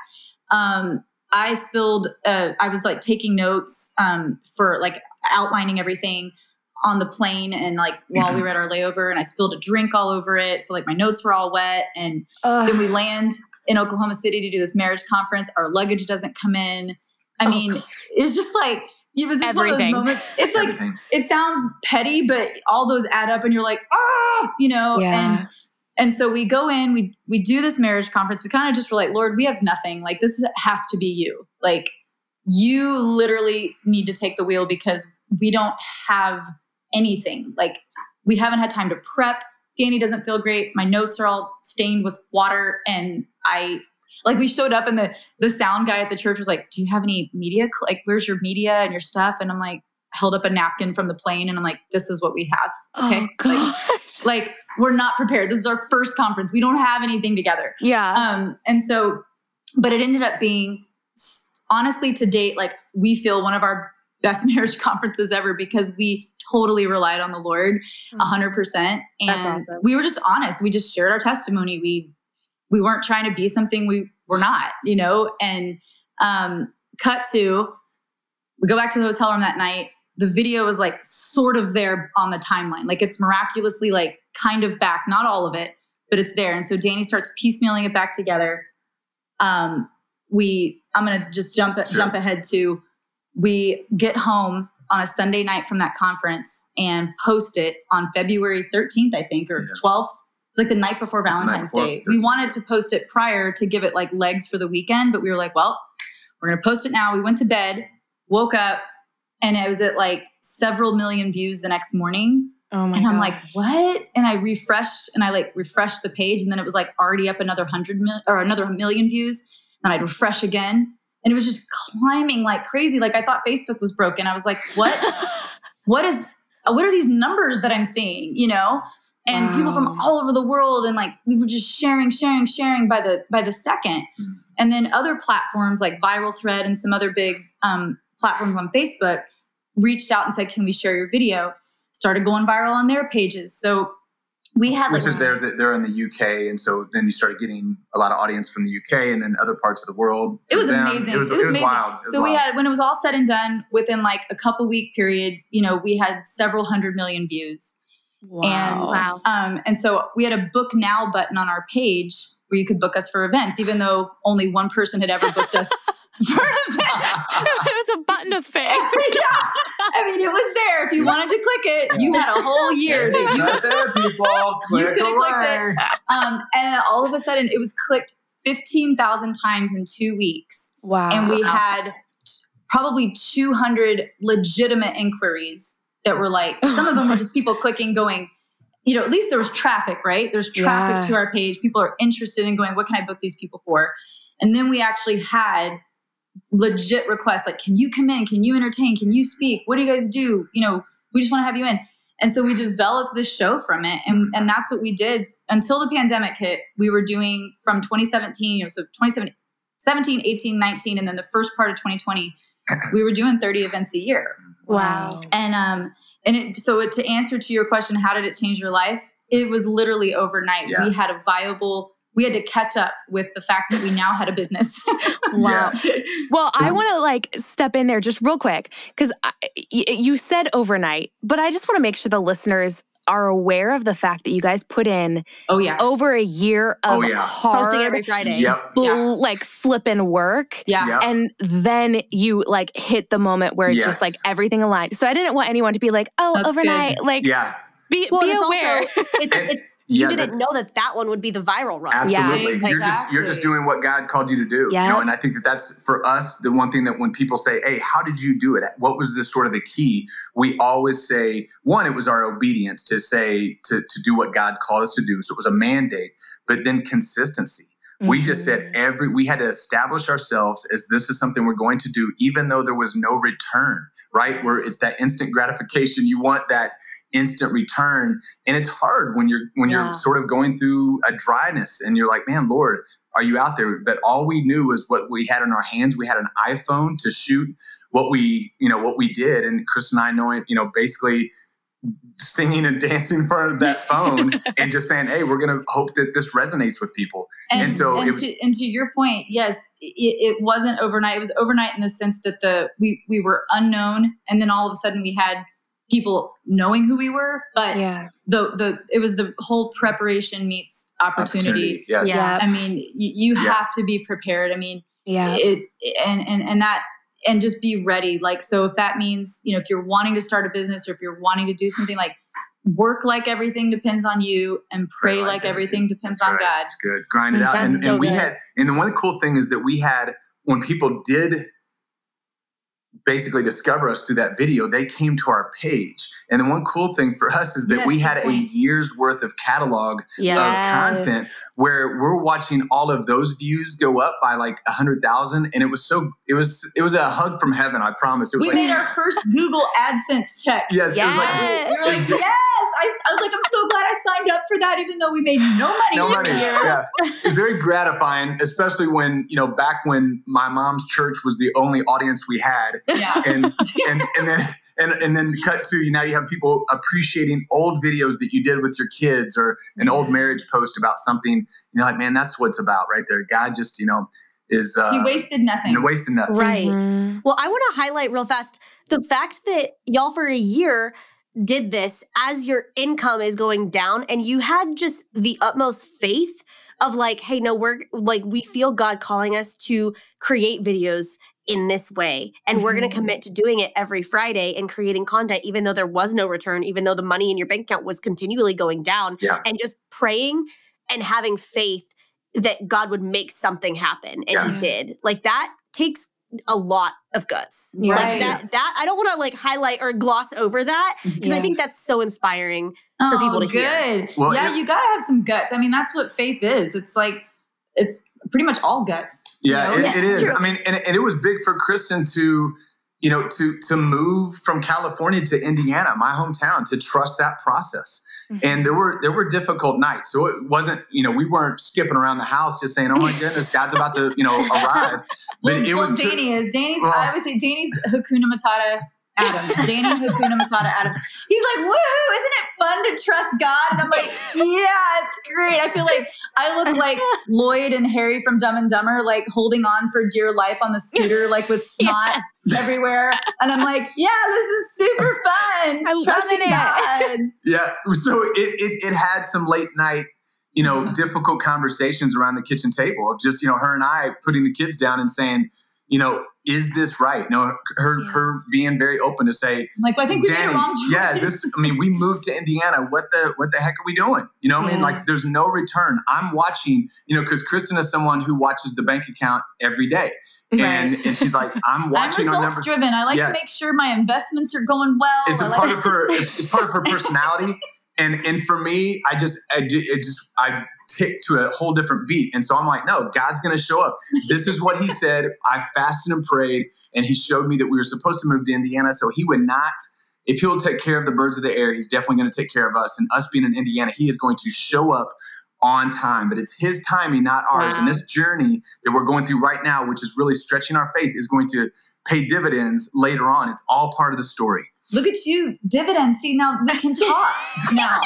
Um, I spilled. Uh, I was like taking notes um, for like outlining everything on the plane, and like while we were at our layover, and I spilled a drink all over it, so like my notes were all wet, and Ugh. then we land in Oklahoma City to do this marriage conference. Our luggage doesn't come in. I Oh, mean, it's just like it was just Everything. one of those moments. It's like Everything. it sounds petty, but all those add up, and you're like, ah, you know. Yeah. And and so we go in, we we do this marriage conference. We kind of just were like, Lord, we have nothing. Like this has to be you. Like you literally need to take the wheel because we don't have anything. Like we haven't had time to prep. Danny doesn't feel great. My notes are all stained with water, and I like we showed up, and the the sound guy at the church was like, "Do you have any media? Like, where's your media and your stuff?" And I'm like, held up a napkin from the plane, and I'm like, "This is what we have." Okay, Oh, gosh. like we're not prepared. This is our first conference. We don't have anything together. yeah. Um, and so, but it ended up being honestly to date, like we feel one of our best marriage conferences ever because we totally relied on the Lord a hundred percent. And awesome. we were just honest. We just shared our testimony. We, we weren't trying to be something we were not, you know, and, um, cut to, we go back to the hotel room that night. The video is like sort of there on the timeline. Like it's miraculously like kind of back, not all of it, but it's there. And so Danny starts piecemealing it back together. Um, we, I'm gonna just jump Sure. jump ahead to, we get home on a Sunday night from that conference and post it on February 13th, I think, or Yeah. 12th. It's like the night before It's the night Valentine's before, Day. We wanted to post it prior to give it like legs for the weekend, but we were like, well, we're gonna post it now. We went to bed, woke up, and it was at like several million views the next morning. oh my and I'm gosh. like, what? And I refreshed and I like refreshed the page, and then it was like already up another hundred mil or another million views. And I'd refresh again, and it was just climbing like crazy. Like I thought Facebook was broken. I was like, what? what is? What are these numbers that I'm seeing? You know, and people from all over the world, and like we were just sharing, sharing, sharing by the by the second. Mm. And then other platforms like Viral Thread and some other big um, platforms on Facebook reached out and said, "Can we share your video?" Started going viral on their pages. So we had like which is there's they're in the UK, and so then you started getting a lot of audience from the UK and then other parts of the world. It was Them. amazing. It was, It was it was amazing. wild. It was so we had when it was all said and done within like a couple week period. You know, we had several hundred million views. And wow. um, and so we had a book now button on our page where you could book us for events, even though only one person had ever booked us for an event. It was a button of fame. yeah, I mean, it was there. If you wanted to click it, you had a whole year that you right there, people. Click could've clicked away. um, and all of a sudden it was clicked 15,000 times in two weeks. Wow. And we had probably 200 legitimate inquiries that were like, some of them were just people clicking, going, you know, at least there was traffic, right? There's traffic Yeah. to our page. People are interested in going, what can I book these people for? And then we actually had legit requests like, can you come in? Can you entertain? Can you speak? What do you guys do? You know, we just want to have you in. And so we developed this show from it. And, and that's what we did until the pandemic hit, we were doing from 2017, you know, so 2017, 18, 19, and then the first part of 2020, we were doing 30 events a year. Wow. And um, and it, so it, to answer to your question, how did it change your life? It was literally overnight. Yeah. We had a viable. We had to catch up with the fact that we now had a business. Wow. Well, I want to like step in there just real quick because you said overnight, but I just want to make sure the listeners are aware of the fact that you guys put in oh yeah, over a year of Oh, yeah. hard, Posting every Friday. Yep. bl- Yeah. like flipping work. yeah. Yeah. And then you like hit the moment where it's Yes. just like everything aligned. So I didn't want anyone to be like, oh, That's overnight. Like, Yeah. be, Well, be aware. also it's, it's, you yeah, didn't know that that one would be the viral run. Absolutely. Yeah, you're just you're just doing what God called you to do. Yeah. You know, and I think that that's for us the one thing that when people say, "Hey, how did you do it? What was the sort of the key?" We always say, one, it was our obedience to say to to do what God called us to do. So it was a mandate, but then consistency. We just Mm-hmm. said every we had to establish ourselves as this is something we're going to do, even though there was no return, right? Where it's that instant gratification. You want that instant return. And it's hard when you're when Yeah. you're sort of going through a dryness and you're like, man, Lord, are you out there? That all we knew was what we had in our hands. We had an iPhone to shoot what we, you know, what we did. And Chris and I knowing, you know, basically singing and dancing in front of that phone and just saying, hey, we're gonna hope that this resonates with people. And, And so and, it was- to, and to your point, yes, it, it wasn't overnight. It was overnight in the sense that the we we were unknown, and then all of a sudden we had people knowing who we were. But yeah. the the it was the whole preparation meets opportunity. Yes. Yeah. I mean, you, you Yeah. have to be prepared. I mean, Yeah. it and and and that and just be ready. Like, so if that means you know, if you're wanting to start a business or if you're wanting to do something like work like everything depends on you and pray, like, everything depends That's on right. God. It's good. Grind it mm, out. That's And, so and we had, and the one cool thing is that we had, when people did basically discover us through that video, they came to our page. And the one cool thing for us is that Yes, we had a year's worth of catalog Yeah. of content where we're watching all of those views go up by like a hundred thousand. And it was so, it was, it was a hug from heaven. I promise. It was We like, made our first Google AdSense check. yes, it was like, Yes. We like, yes. I, I was like, I'm so glad I signed up for that, even though we made no money. no money. Yeah, it's very gratifying, especially when you know back when my mom's church was the only audience we had, Yeah. and and and then and and then cut to you now you have people appreciating old videos that you did with your kids or an old marriage post about something. You're like, man, that's what it's about right there. God just you know is uh, You wasted nothing. no wasting nothing. Right. Mhm. Well, I want to highlight real fast the fact that y'all for a year did this as your income is going down and you had just the utmost faith of like, hey, no, we're like, we feel God calling us to create videos in this way. And we're going to mm-hmm. commit to doing it every Friday and creating content, even though there was no return, even though the money in your bank account was continually going down. Yeah. And just praying and having faith that God would make something happen. And Yeah. he did. Like that takes a lot of guts. Yeah. Like Right. that that I don't want to like highlight or gloss over that because I think that's so inspiring. for oh, people to hear. good. Well, yeah, it- you gotta have some guts. I mean, that's what faith is. It's like it's pretty much all guts. you Yeah, know? it, Yeah, it's true. I mean, and, and it was big for Kristin to, you know, to to move from California to Indiana, my hometown, to trust that process. Mhm. And there were there were difficult nights, so it wasn't, you know, we weren't skipping around the house just saying, "Oh my goodness, God's about to, you know, arrive." But well, it was Danny is. Danny's. Well- I always say Danny's Hakuna Matata Adams. Danny Hakuna Matata Adams. He's like, woohoo! Isn't it fun to trust God? And I'm like, yeah, it's great. I feel like I look like Lloyd and Harry from Dumb and Dumber, like holding on for dear life on the scooter, like with snot everywhere. And I'm like, yeah, this is super fun. I'm Trusting it. God. yeah. So it, it it had some late night, you know, Yeah. difficult conversations around the kitchen table of just you know her and I putting the kids down and saying, you know, is this right? Know, her Yeah. her being very open to say, like, well, I think we made Danny, a wrong choice. yeah, this. I mean, we moved to Indiana. What the what the heck are we doing? You know, what I mean, like, there's no return. I'm watching. You know, because Kristin is someone who watches the bank account every day, and and she's like, I'm watching. I'm results driven. I like Yes. to make sure my investments are going well. It's like- part of her. It's, it's part of her personality, and and for me, I just I do- it just I tick to a whole different beat, and so I'm like, no, God's going to show up. This is what He said. I fasted and prayed, and He showed me that we were supposed to move to Indiana, so He would not. If he'll take care of the birds of the air, he's definitely going to take care of us. And us being in Indiana, he is going to show up on time, but it's his timing, not ours. Wow. And this journey that we're going through right now, which is really stretching our faith, is going to pay dividends later on. It's all part of the story. Look at you, dividends. See, now we can talk. now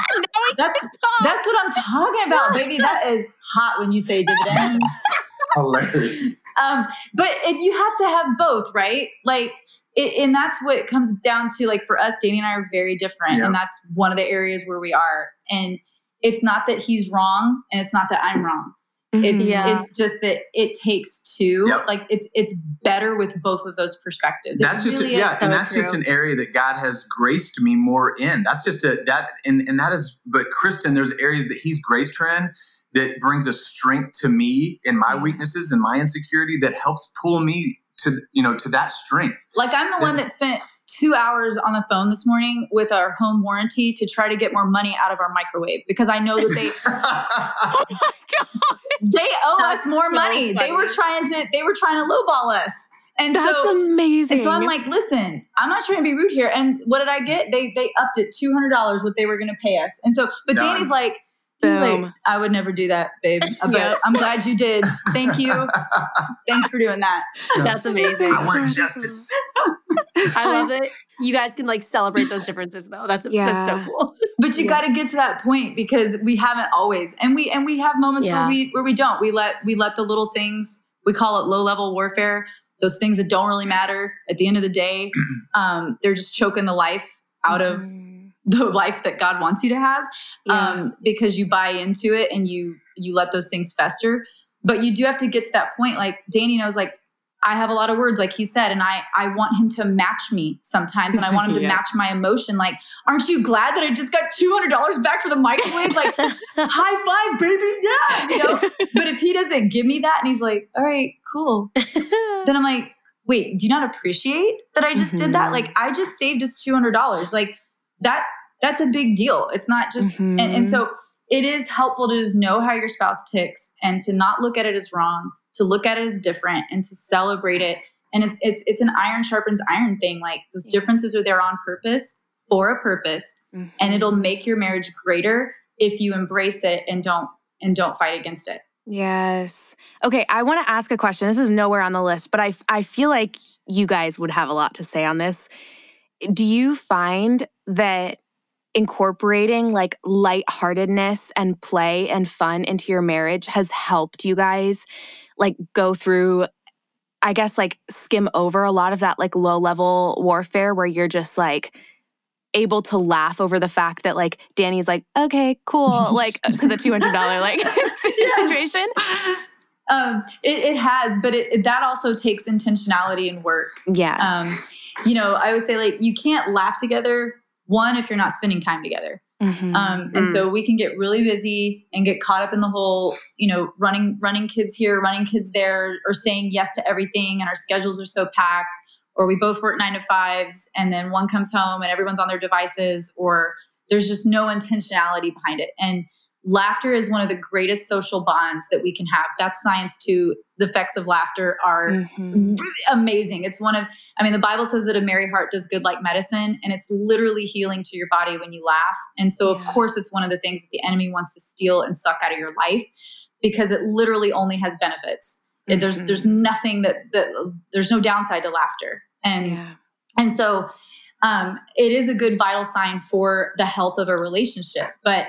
that's that's what I'm talking about, baby. That is hot when you say dividends. Hilarious. um, but it, you have to have both, right? Like, it, and that's what it comes down to. Like for us, Danny and I are very different, Yeah. and that's one of the areas where we are. And it's not that he's wrong, and it's not that I'm wrong. Mm-hmm. It's Yeah. it's just that it takes two. Yep. Like it's it's better with both of those perspectives. It that's just really a, yeah, is and so that's just an area that God has graced me more in. That's just a that and and that is. But Kristin, there's areas that He's graced her in that brings a strength to me in my weaknesses and my insecurity that helps pull me to you know to that strength. Like I'm the one that spent two hours on the phone this morning with our home warranty to try to get more money out of our microwave because I know that they oh they owe us more so money. They were trying to they were trying to lowball us. And That's so amazing. and so I'm like, listen, I'm not trying to be rude here. And what did I get? They they upped it two hundred dollars what they were gonna pay us. And so but Done. Danny's like He's like, I would never do that, babe. But Yep. I'm glad you did. Thank you. Thanks for doing that. That's amazing. I want justice. I love it. You guys can like celebrate those differences though. That's that's so cool. But you Yeah. got to get to that point because we haven't always, and we and we have moments Yeah. where we where we don't. We let we let the little things we call it low level warfare. Those things that don't really matter at the end of the day, um, they're just choking the life out of Mhm. the life that God wants you to have Yeah. um, because you buy into it and you you let those things fester. But you do have to get to that point. Like Danny knows, like I have a lot of words, like he said, and I I want him to match me sometimes, and I want him to Yeah. match my emotion. Like, aren't you glad that I just got two hundred dollars back for the microwave? Like, high five, baby, yeah, you know. But if he doesn't give me that, and he's like, all right, cool, then I'm like, wait, do you not appreciate that I just did that? Mhm. Like, I just saved us two hundred dollars. Like that that's a big deal. It's not just and, and Mhm. so it is helpful to just know how your spouse ticks and to not look at it as wrong, to look at it as different and to celebrate it. And it's it's it's an iron sharpens iron thing. Like those differences are there on purpose for a purpose and Mhm. it'll make your marriage greater if you embrace it and don't and don't fight against it. Yes. Okay, I want to ask a question. This is nowhere on the list, but I I feel like you guys would have a lot to say on this. Do you find that incorporating like lightheartedness and play and fun into your marriage has helped you guys like go through I guess like skim over a lot of that like low level warfare where you're just like able to laugh over the fact that like Danny's like, okay, cool, like to the two hundred dollar like situation. Um, it, it has, but it, it- that also takes intentionality and work. Yeah. Um, you know, I would say like you can't laugh together. One, if you're not spending time together. Mhm. Um, and so we can get really busy and get caught up in the whole, you know, running running kids here, running kids there, or saying yes to everything, and our schedules are so packed. Or we both work nine to fives, and then one comes home and everyone's on their devices, or there's just no intentionality behind it. And laughter is one of the greatest social bonds that we can have. That's science too. The effects of laughter are Mhm. really amazing. It's one of, I mean, the Bible says that a merry heart does good like medicine, and it's literally healing to your body when you laugh. And so, of course, it's one of the things that the enemy wants to steal and suck out of your life because it literally only has benefits. It- There's there's nothing that that there's no downside to laughter, and Yeah. and so um, it is a good vital sign for the health of a relationship. But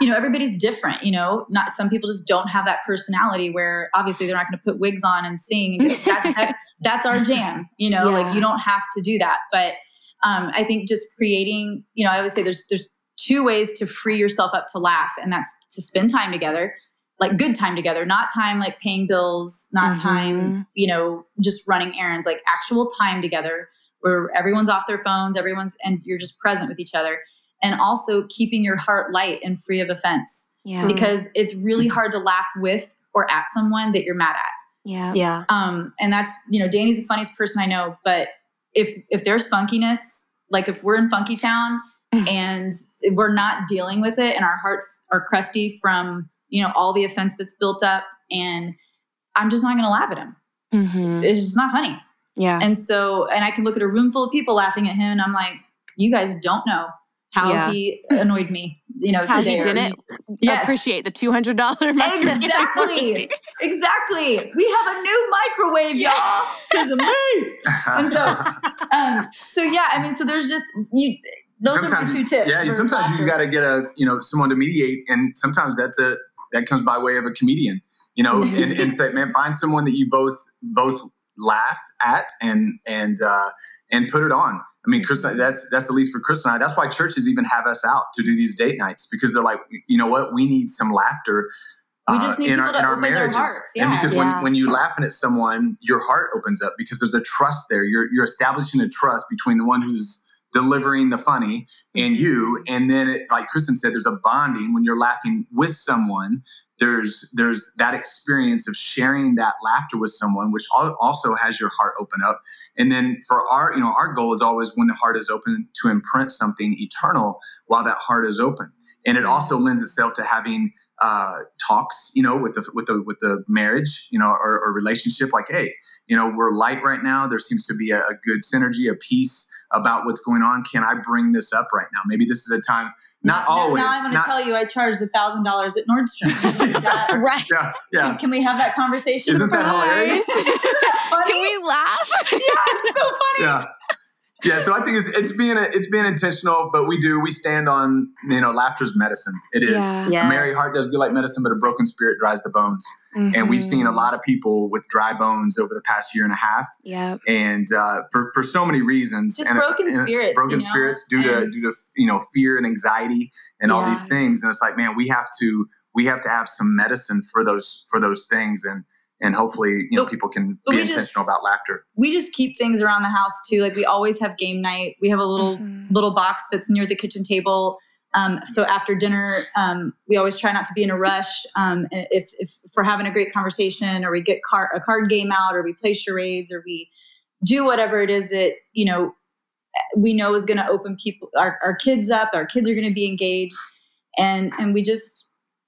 you know, everybody's different. You know, not some people just don't have that personality where obviously they're not going to put wigs on and sing. And that, that, that's our jam. You know, Yeah. like you don't have to do that. But um, I think just creating. You know, I always say there's there's two ways to free yourself up to laugh, and that's to spend time together. Like good time together, not time like paying bills, not Mhm. time, you know, just running errands, like actual time together where everyone's off their phones, everyone's, and you're just present with each other. And also keeping your heart light and free of offense Yeah. because it's really hard to laugh with or at someone that you're mad at. yeah. Yeah. Um, and that's, you know, Danny's the funniest person I know, but if, if there's funkiness, like if we're in Funky Town and we're not dealing with it and our hearts are crusty from, you know, all the offense that's built up and I'm just not going to laugh at him. Mhm. It's just not funny. Yeah. And so, and I can look at a room full of people laughing at him, and I'm like, you guys don't know how Yeah. he annoyed me you know, How today. he didn't Yes. appreciate the two hundred dollar Exactly. exactly. We have a new microwave, y'all, because of me. And so, um, so yeah, I mean, so there's just you. Those are sometimes, my two tips. yeah, sometimes laughter. you got to get a you know someone to mediate, and sometimes that's a that comes by way of a comedian, you know, and, and say, man, find someone that you both both laugh at and and uh, and put it on. I mean, Chris, Mm-hmm. that's that's at least for Chris and I. That's why churches even have us out to do these date nights because they're like, you know what, we need some laughter. Uh, in our in our marriages, hearts. and because Yeah. when when you're laughing at someone, your heart opens up because there's a trust there. You're you're establishing a trust between the one who's delivering the funny and Mm-hmm. you and then it, like Kristin said there's a bonding when you're laughing with someone there's there's that experience of sharing that laughter with someone which also has your heart open up. And then for our you know our goal is always when the heart is open to imprint something eternal while that heart is open. And it also lends itself to having uh, talks you know with the with the with the marriage you know or, or relationship like hey you know we're light right now. There seems to be a, a good synergy a peace about what's going on can i bring this up right now maybe this is a time not Now- always Now I'm going to tell you, I charged a thousand dollars at Nordstrom. That- Right. yeah yeah can, can we have that conversation? Isn't that hilarious? That? Can we laugh? yeah, it's so funny. yeah yeah so i think it's, it's being it's being intentional but we do we stand on you know laughter's medicine. It is. Yeah. a merry heart does good like medicine but a broken spirit dries the bones. And we've seen a Mm-hmm. lot of people with dry bones over the past year and a half. Yeah. and uh, for for so many reasons. Just and broken and spirits, broken you know? spirits due to And- due to you know fear and anxiety and all these things. And it's like man we have to we have to have some medicine for those for those things. And and hopefully you know But- people can be we just- intentional about laughter We just keep things around the house too. Like we always have game night. We have a little Mhm. little box that's near the kitchen table. Um, so after dinner, um, we always try not to be in a rush. Um, if, if, if we're having a great conversation, or we get car- a card game out, or we play charades, or we do whatever it is that you know we know is going to open people our, our kids up. Our kids are going to be engaged, and and we just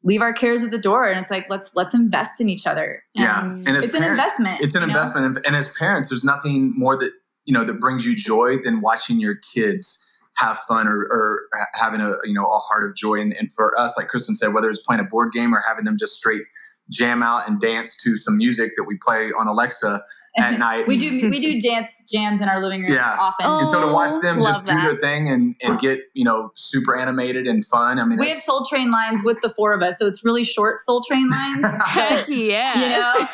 leave our cares at the door. And it's like let's let's invest in each other. yeah And and as it's an investment. it's an know? investment and, and as parents there's nothing more that you know that brings you joy than watching your kids have fun or, or having a you know a heart of joy and, and for us like Kristin said whether it's playing a board game or having them just straight jam out and dance to some music that we play on alexa at night we do we do dance jams in our living room Yeah. often. Oh, and so to watch them love just do that. their thing and, and get you know super animated and fun i mean we have Soul Train lines with the four of us, so it's really short Soul Train lines. Heck yes.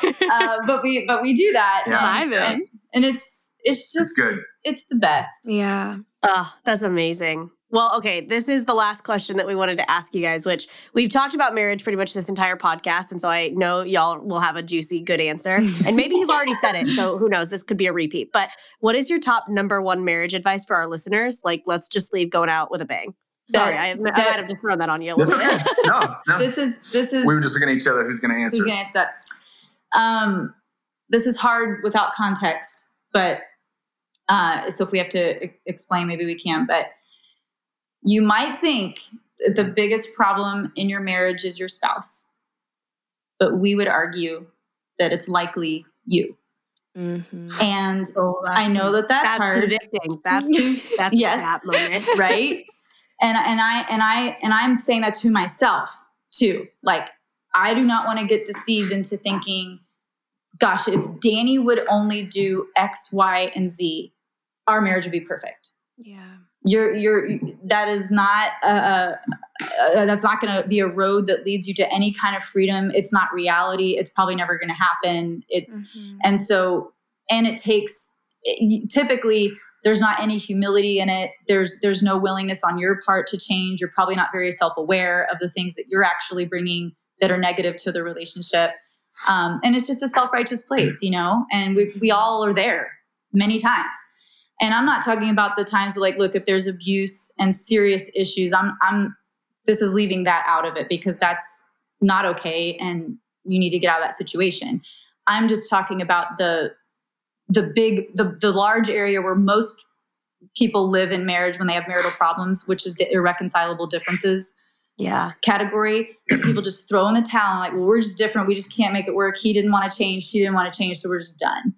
you know, uh, but we but we do that, Yeah. and, Vibing. and, and it's it's just it's good it's the best. Yeah. Oh, that's amazing. Well, okay, this is the last question that we wanted to ask you guys, which we've talked about marriage pretty much this entire podcast. And so I know y'all will have a juicy, good answer. And maybe you've already said it. So who knows? This could be a repeat. But what is your top number one marriage advice for our listeners? Like, let's just leave going out with a bang. Sorry, I, I, might have just thrown that on you a that's little okay bit. no no This is this is we were just looking at each other who's going to answer who's gonna answer that. Um, this is hard without context, but uh, so if we have to explain, maybe we can. But you might think that the biggest problem in your marriage is your spouse, but we would argue that it's likely you. Mm-hmm. And Oh, I know that that's, that's hard, convicting. That's that's Yes. a moment. right? and and I and I and I'm saying that to myself too. Like I do not want to get deceived into thinking, gosh, if Danny would only do X, Y, and Z, our marriage would be perfect. Yeah. You're you're that is not uh, uh, that's not going to be a road that leads you to any kind of freedom. It's not reality. It's probably never going to happen. It Mm-hmm. and so and it takes typically there's not any humility in it there's there's no willingness on your part to change you're probably not very self-aware of the things that you're actually bringing that are negative to the relationship um, and it's just a self-righteous place you know and we, we all are there many times and i'm not talking about the times where like look if there's abuse and serious issues i'm i'm this is leaving that out of it because that's not okay and you need to get out of that situation. I'm just talking about the the big the, the large area where most people live in marriage when they have marital problems which is the irreconcilable differences Yeah. category people just throw in the towel and like well we're just different. We just can't make it work. He didn't want to change. She didn't want to change. So we're just done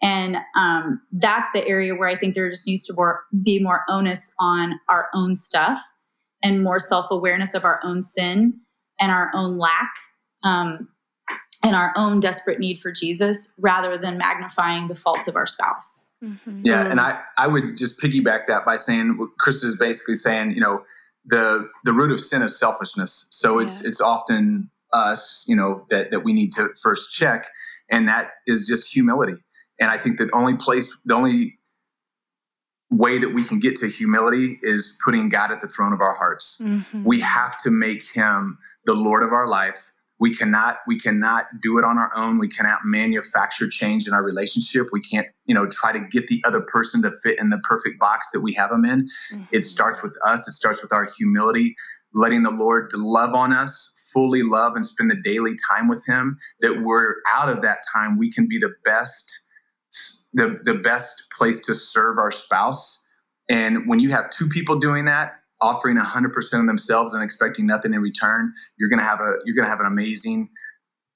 and um, that's the area where i think there just needs to more, be more onus on our own stuff and more self awareness of our own sin and our own lack um, and our own desperate need for Jesus rather than magnifying the faults of our spouse. Mm-hmm. Yeah, and I, I would just piggyback that by saying what Chris is basically saying, you know, the the root of sin is selfishness. So it's yeah. it's often us, you know, that that we need to first check, and that is just humility. And I think the only place, the only way that we can get to humility is putting God at the throne of our hearts. Mm-hmm. We have to make Him the Lord of our life we cannot we cannot do it on our own we cannot manufacture change in our relationship we can't you know try to get the other person to fit in the perfect box that we have them in mm-hmm. it starts with us it starts with our humility letting the lord love on us fully love and spend the daily time with him that we're out of that time we can be the best the, the best place to serve our spouse and when you have two people doing that offering 100% of themselves and expecting nothing in return, you're going to have a you're going to have an amazing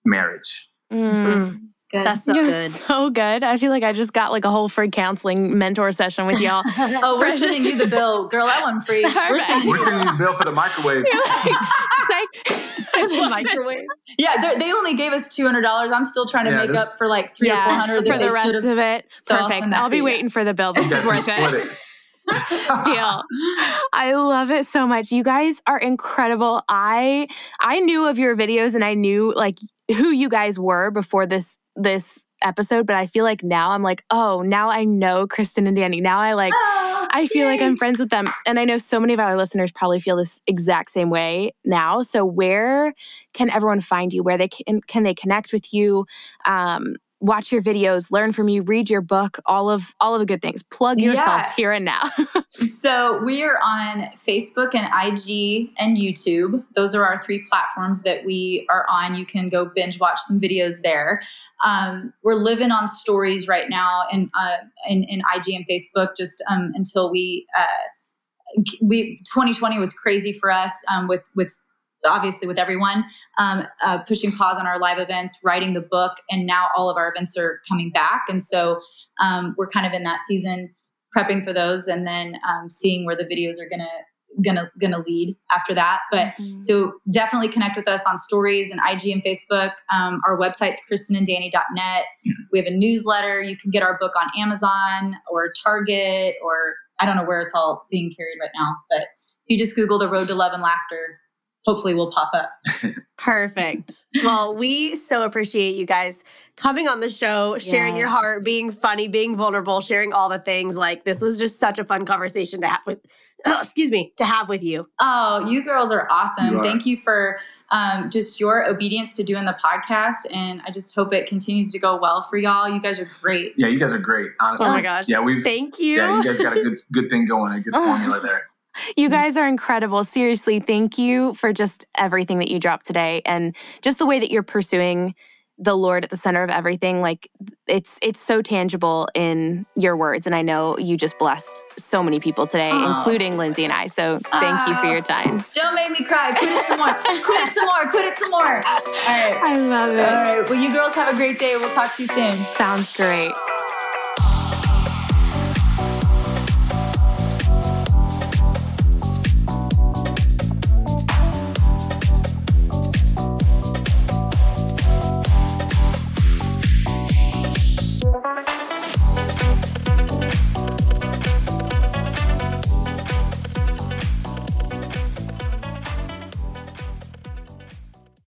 marriage. Mm. Good. That's so good. So good. I feel like I just got like a whole free counseling mentor session with y'all. oh, we're sending you the bill, girl. That one free. We're sending, we're sending you the bill for the microwave. the microwave. Yeah, they only gave us two hundred dollars. I'm still trying to yeah, make up for like three yeah, or four hundred for the rest of it. So Perfect. I'll, I'll be waiting for the bill. This is worth it. it. Deal. I love it so much. You guys are incredible. I I knew of your videos and I knew like who you guys were before this this episode, but I feel like now I'm like, oh, now I know Kristin and Danny. Now I like oh, I feel yay. like I'm friends with them. And I know so many of our listeners probably feel this exact same way now. So where can everyone find you? Where they can can they connect with you? Um, watch your videos, learn from you, read your book, all of all of the good things. Plug yourself yeah. here and now. so we are on Facebook and IG and YouTube. Those are our three platforms that we are on. You can go binge watch some videos there. Um, we're living on stories right now in uh, in, in IG and Facebook just um, until we. Uh, we 2020 was crazy for us um, with with obviously with everyone, um, uh, pushing pause on our live events, writing the book, and now all of our events are coming back. And so um, we're kind of in that season prepping for those and then um, seeing where the videos are gonna gonna gonna lead after that. But mm-hmm. so definitely connect with us on stories and IG and Facebook. Um, our website's kristinanddanny.net. We have a newsletter. You can get our book on Amazon or Target or I don't know where it's all being carried right now, but you just Google the Road to Love and Laughter, hopefully will pop up. Perfect. Well, we so appreciate you guys coming on the show, sharing yeah. your heart, being funny, being vulnerable, sharing all the things. Like this was just such a fun conversation to have with oh, excuse me, to have with you. Oh, you girls are awesome. You are. Thank you for um, just your obedience to doing the podcast. And I just hope it continues to go well for y'all. You guys are great. Yeah, you guys are great. Honestly. Oh my gosh. Yeah, we thank you. Yeah, you guys got a good good thing going, a good formula there. You mm. guys are incredible. Seriously, thank you for just everything that you dropped today and just the way that you're pursuing the Lord at the center of everything. Like it's it's so tangible in your words. And I know you just blessed so many people today, oh. including Lindsay and I. So thank oh. you for your time. Don't make me cry. Quit it some more. Quit it some more. Quit it some more. All right. I love it. All right. Well, you girls have a great day. We'll talk to you soon. Sounds great.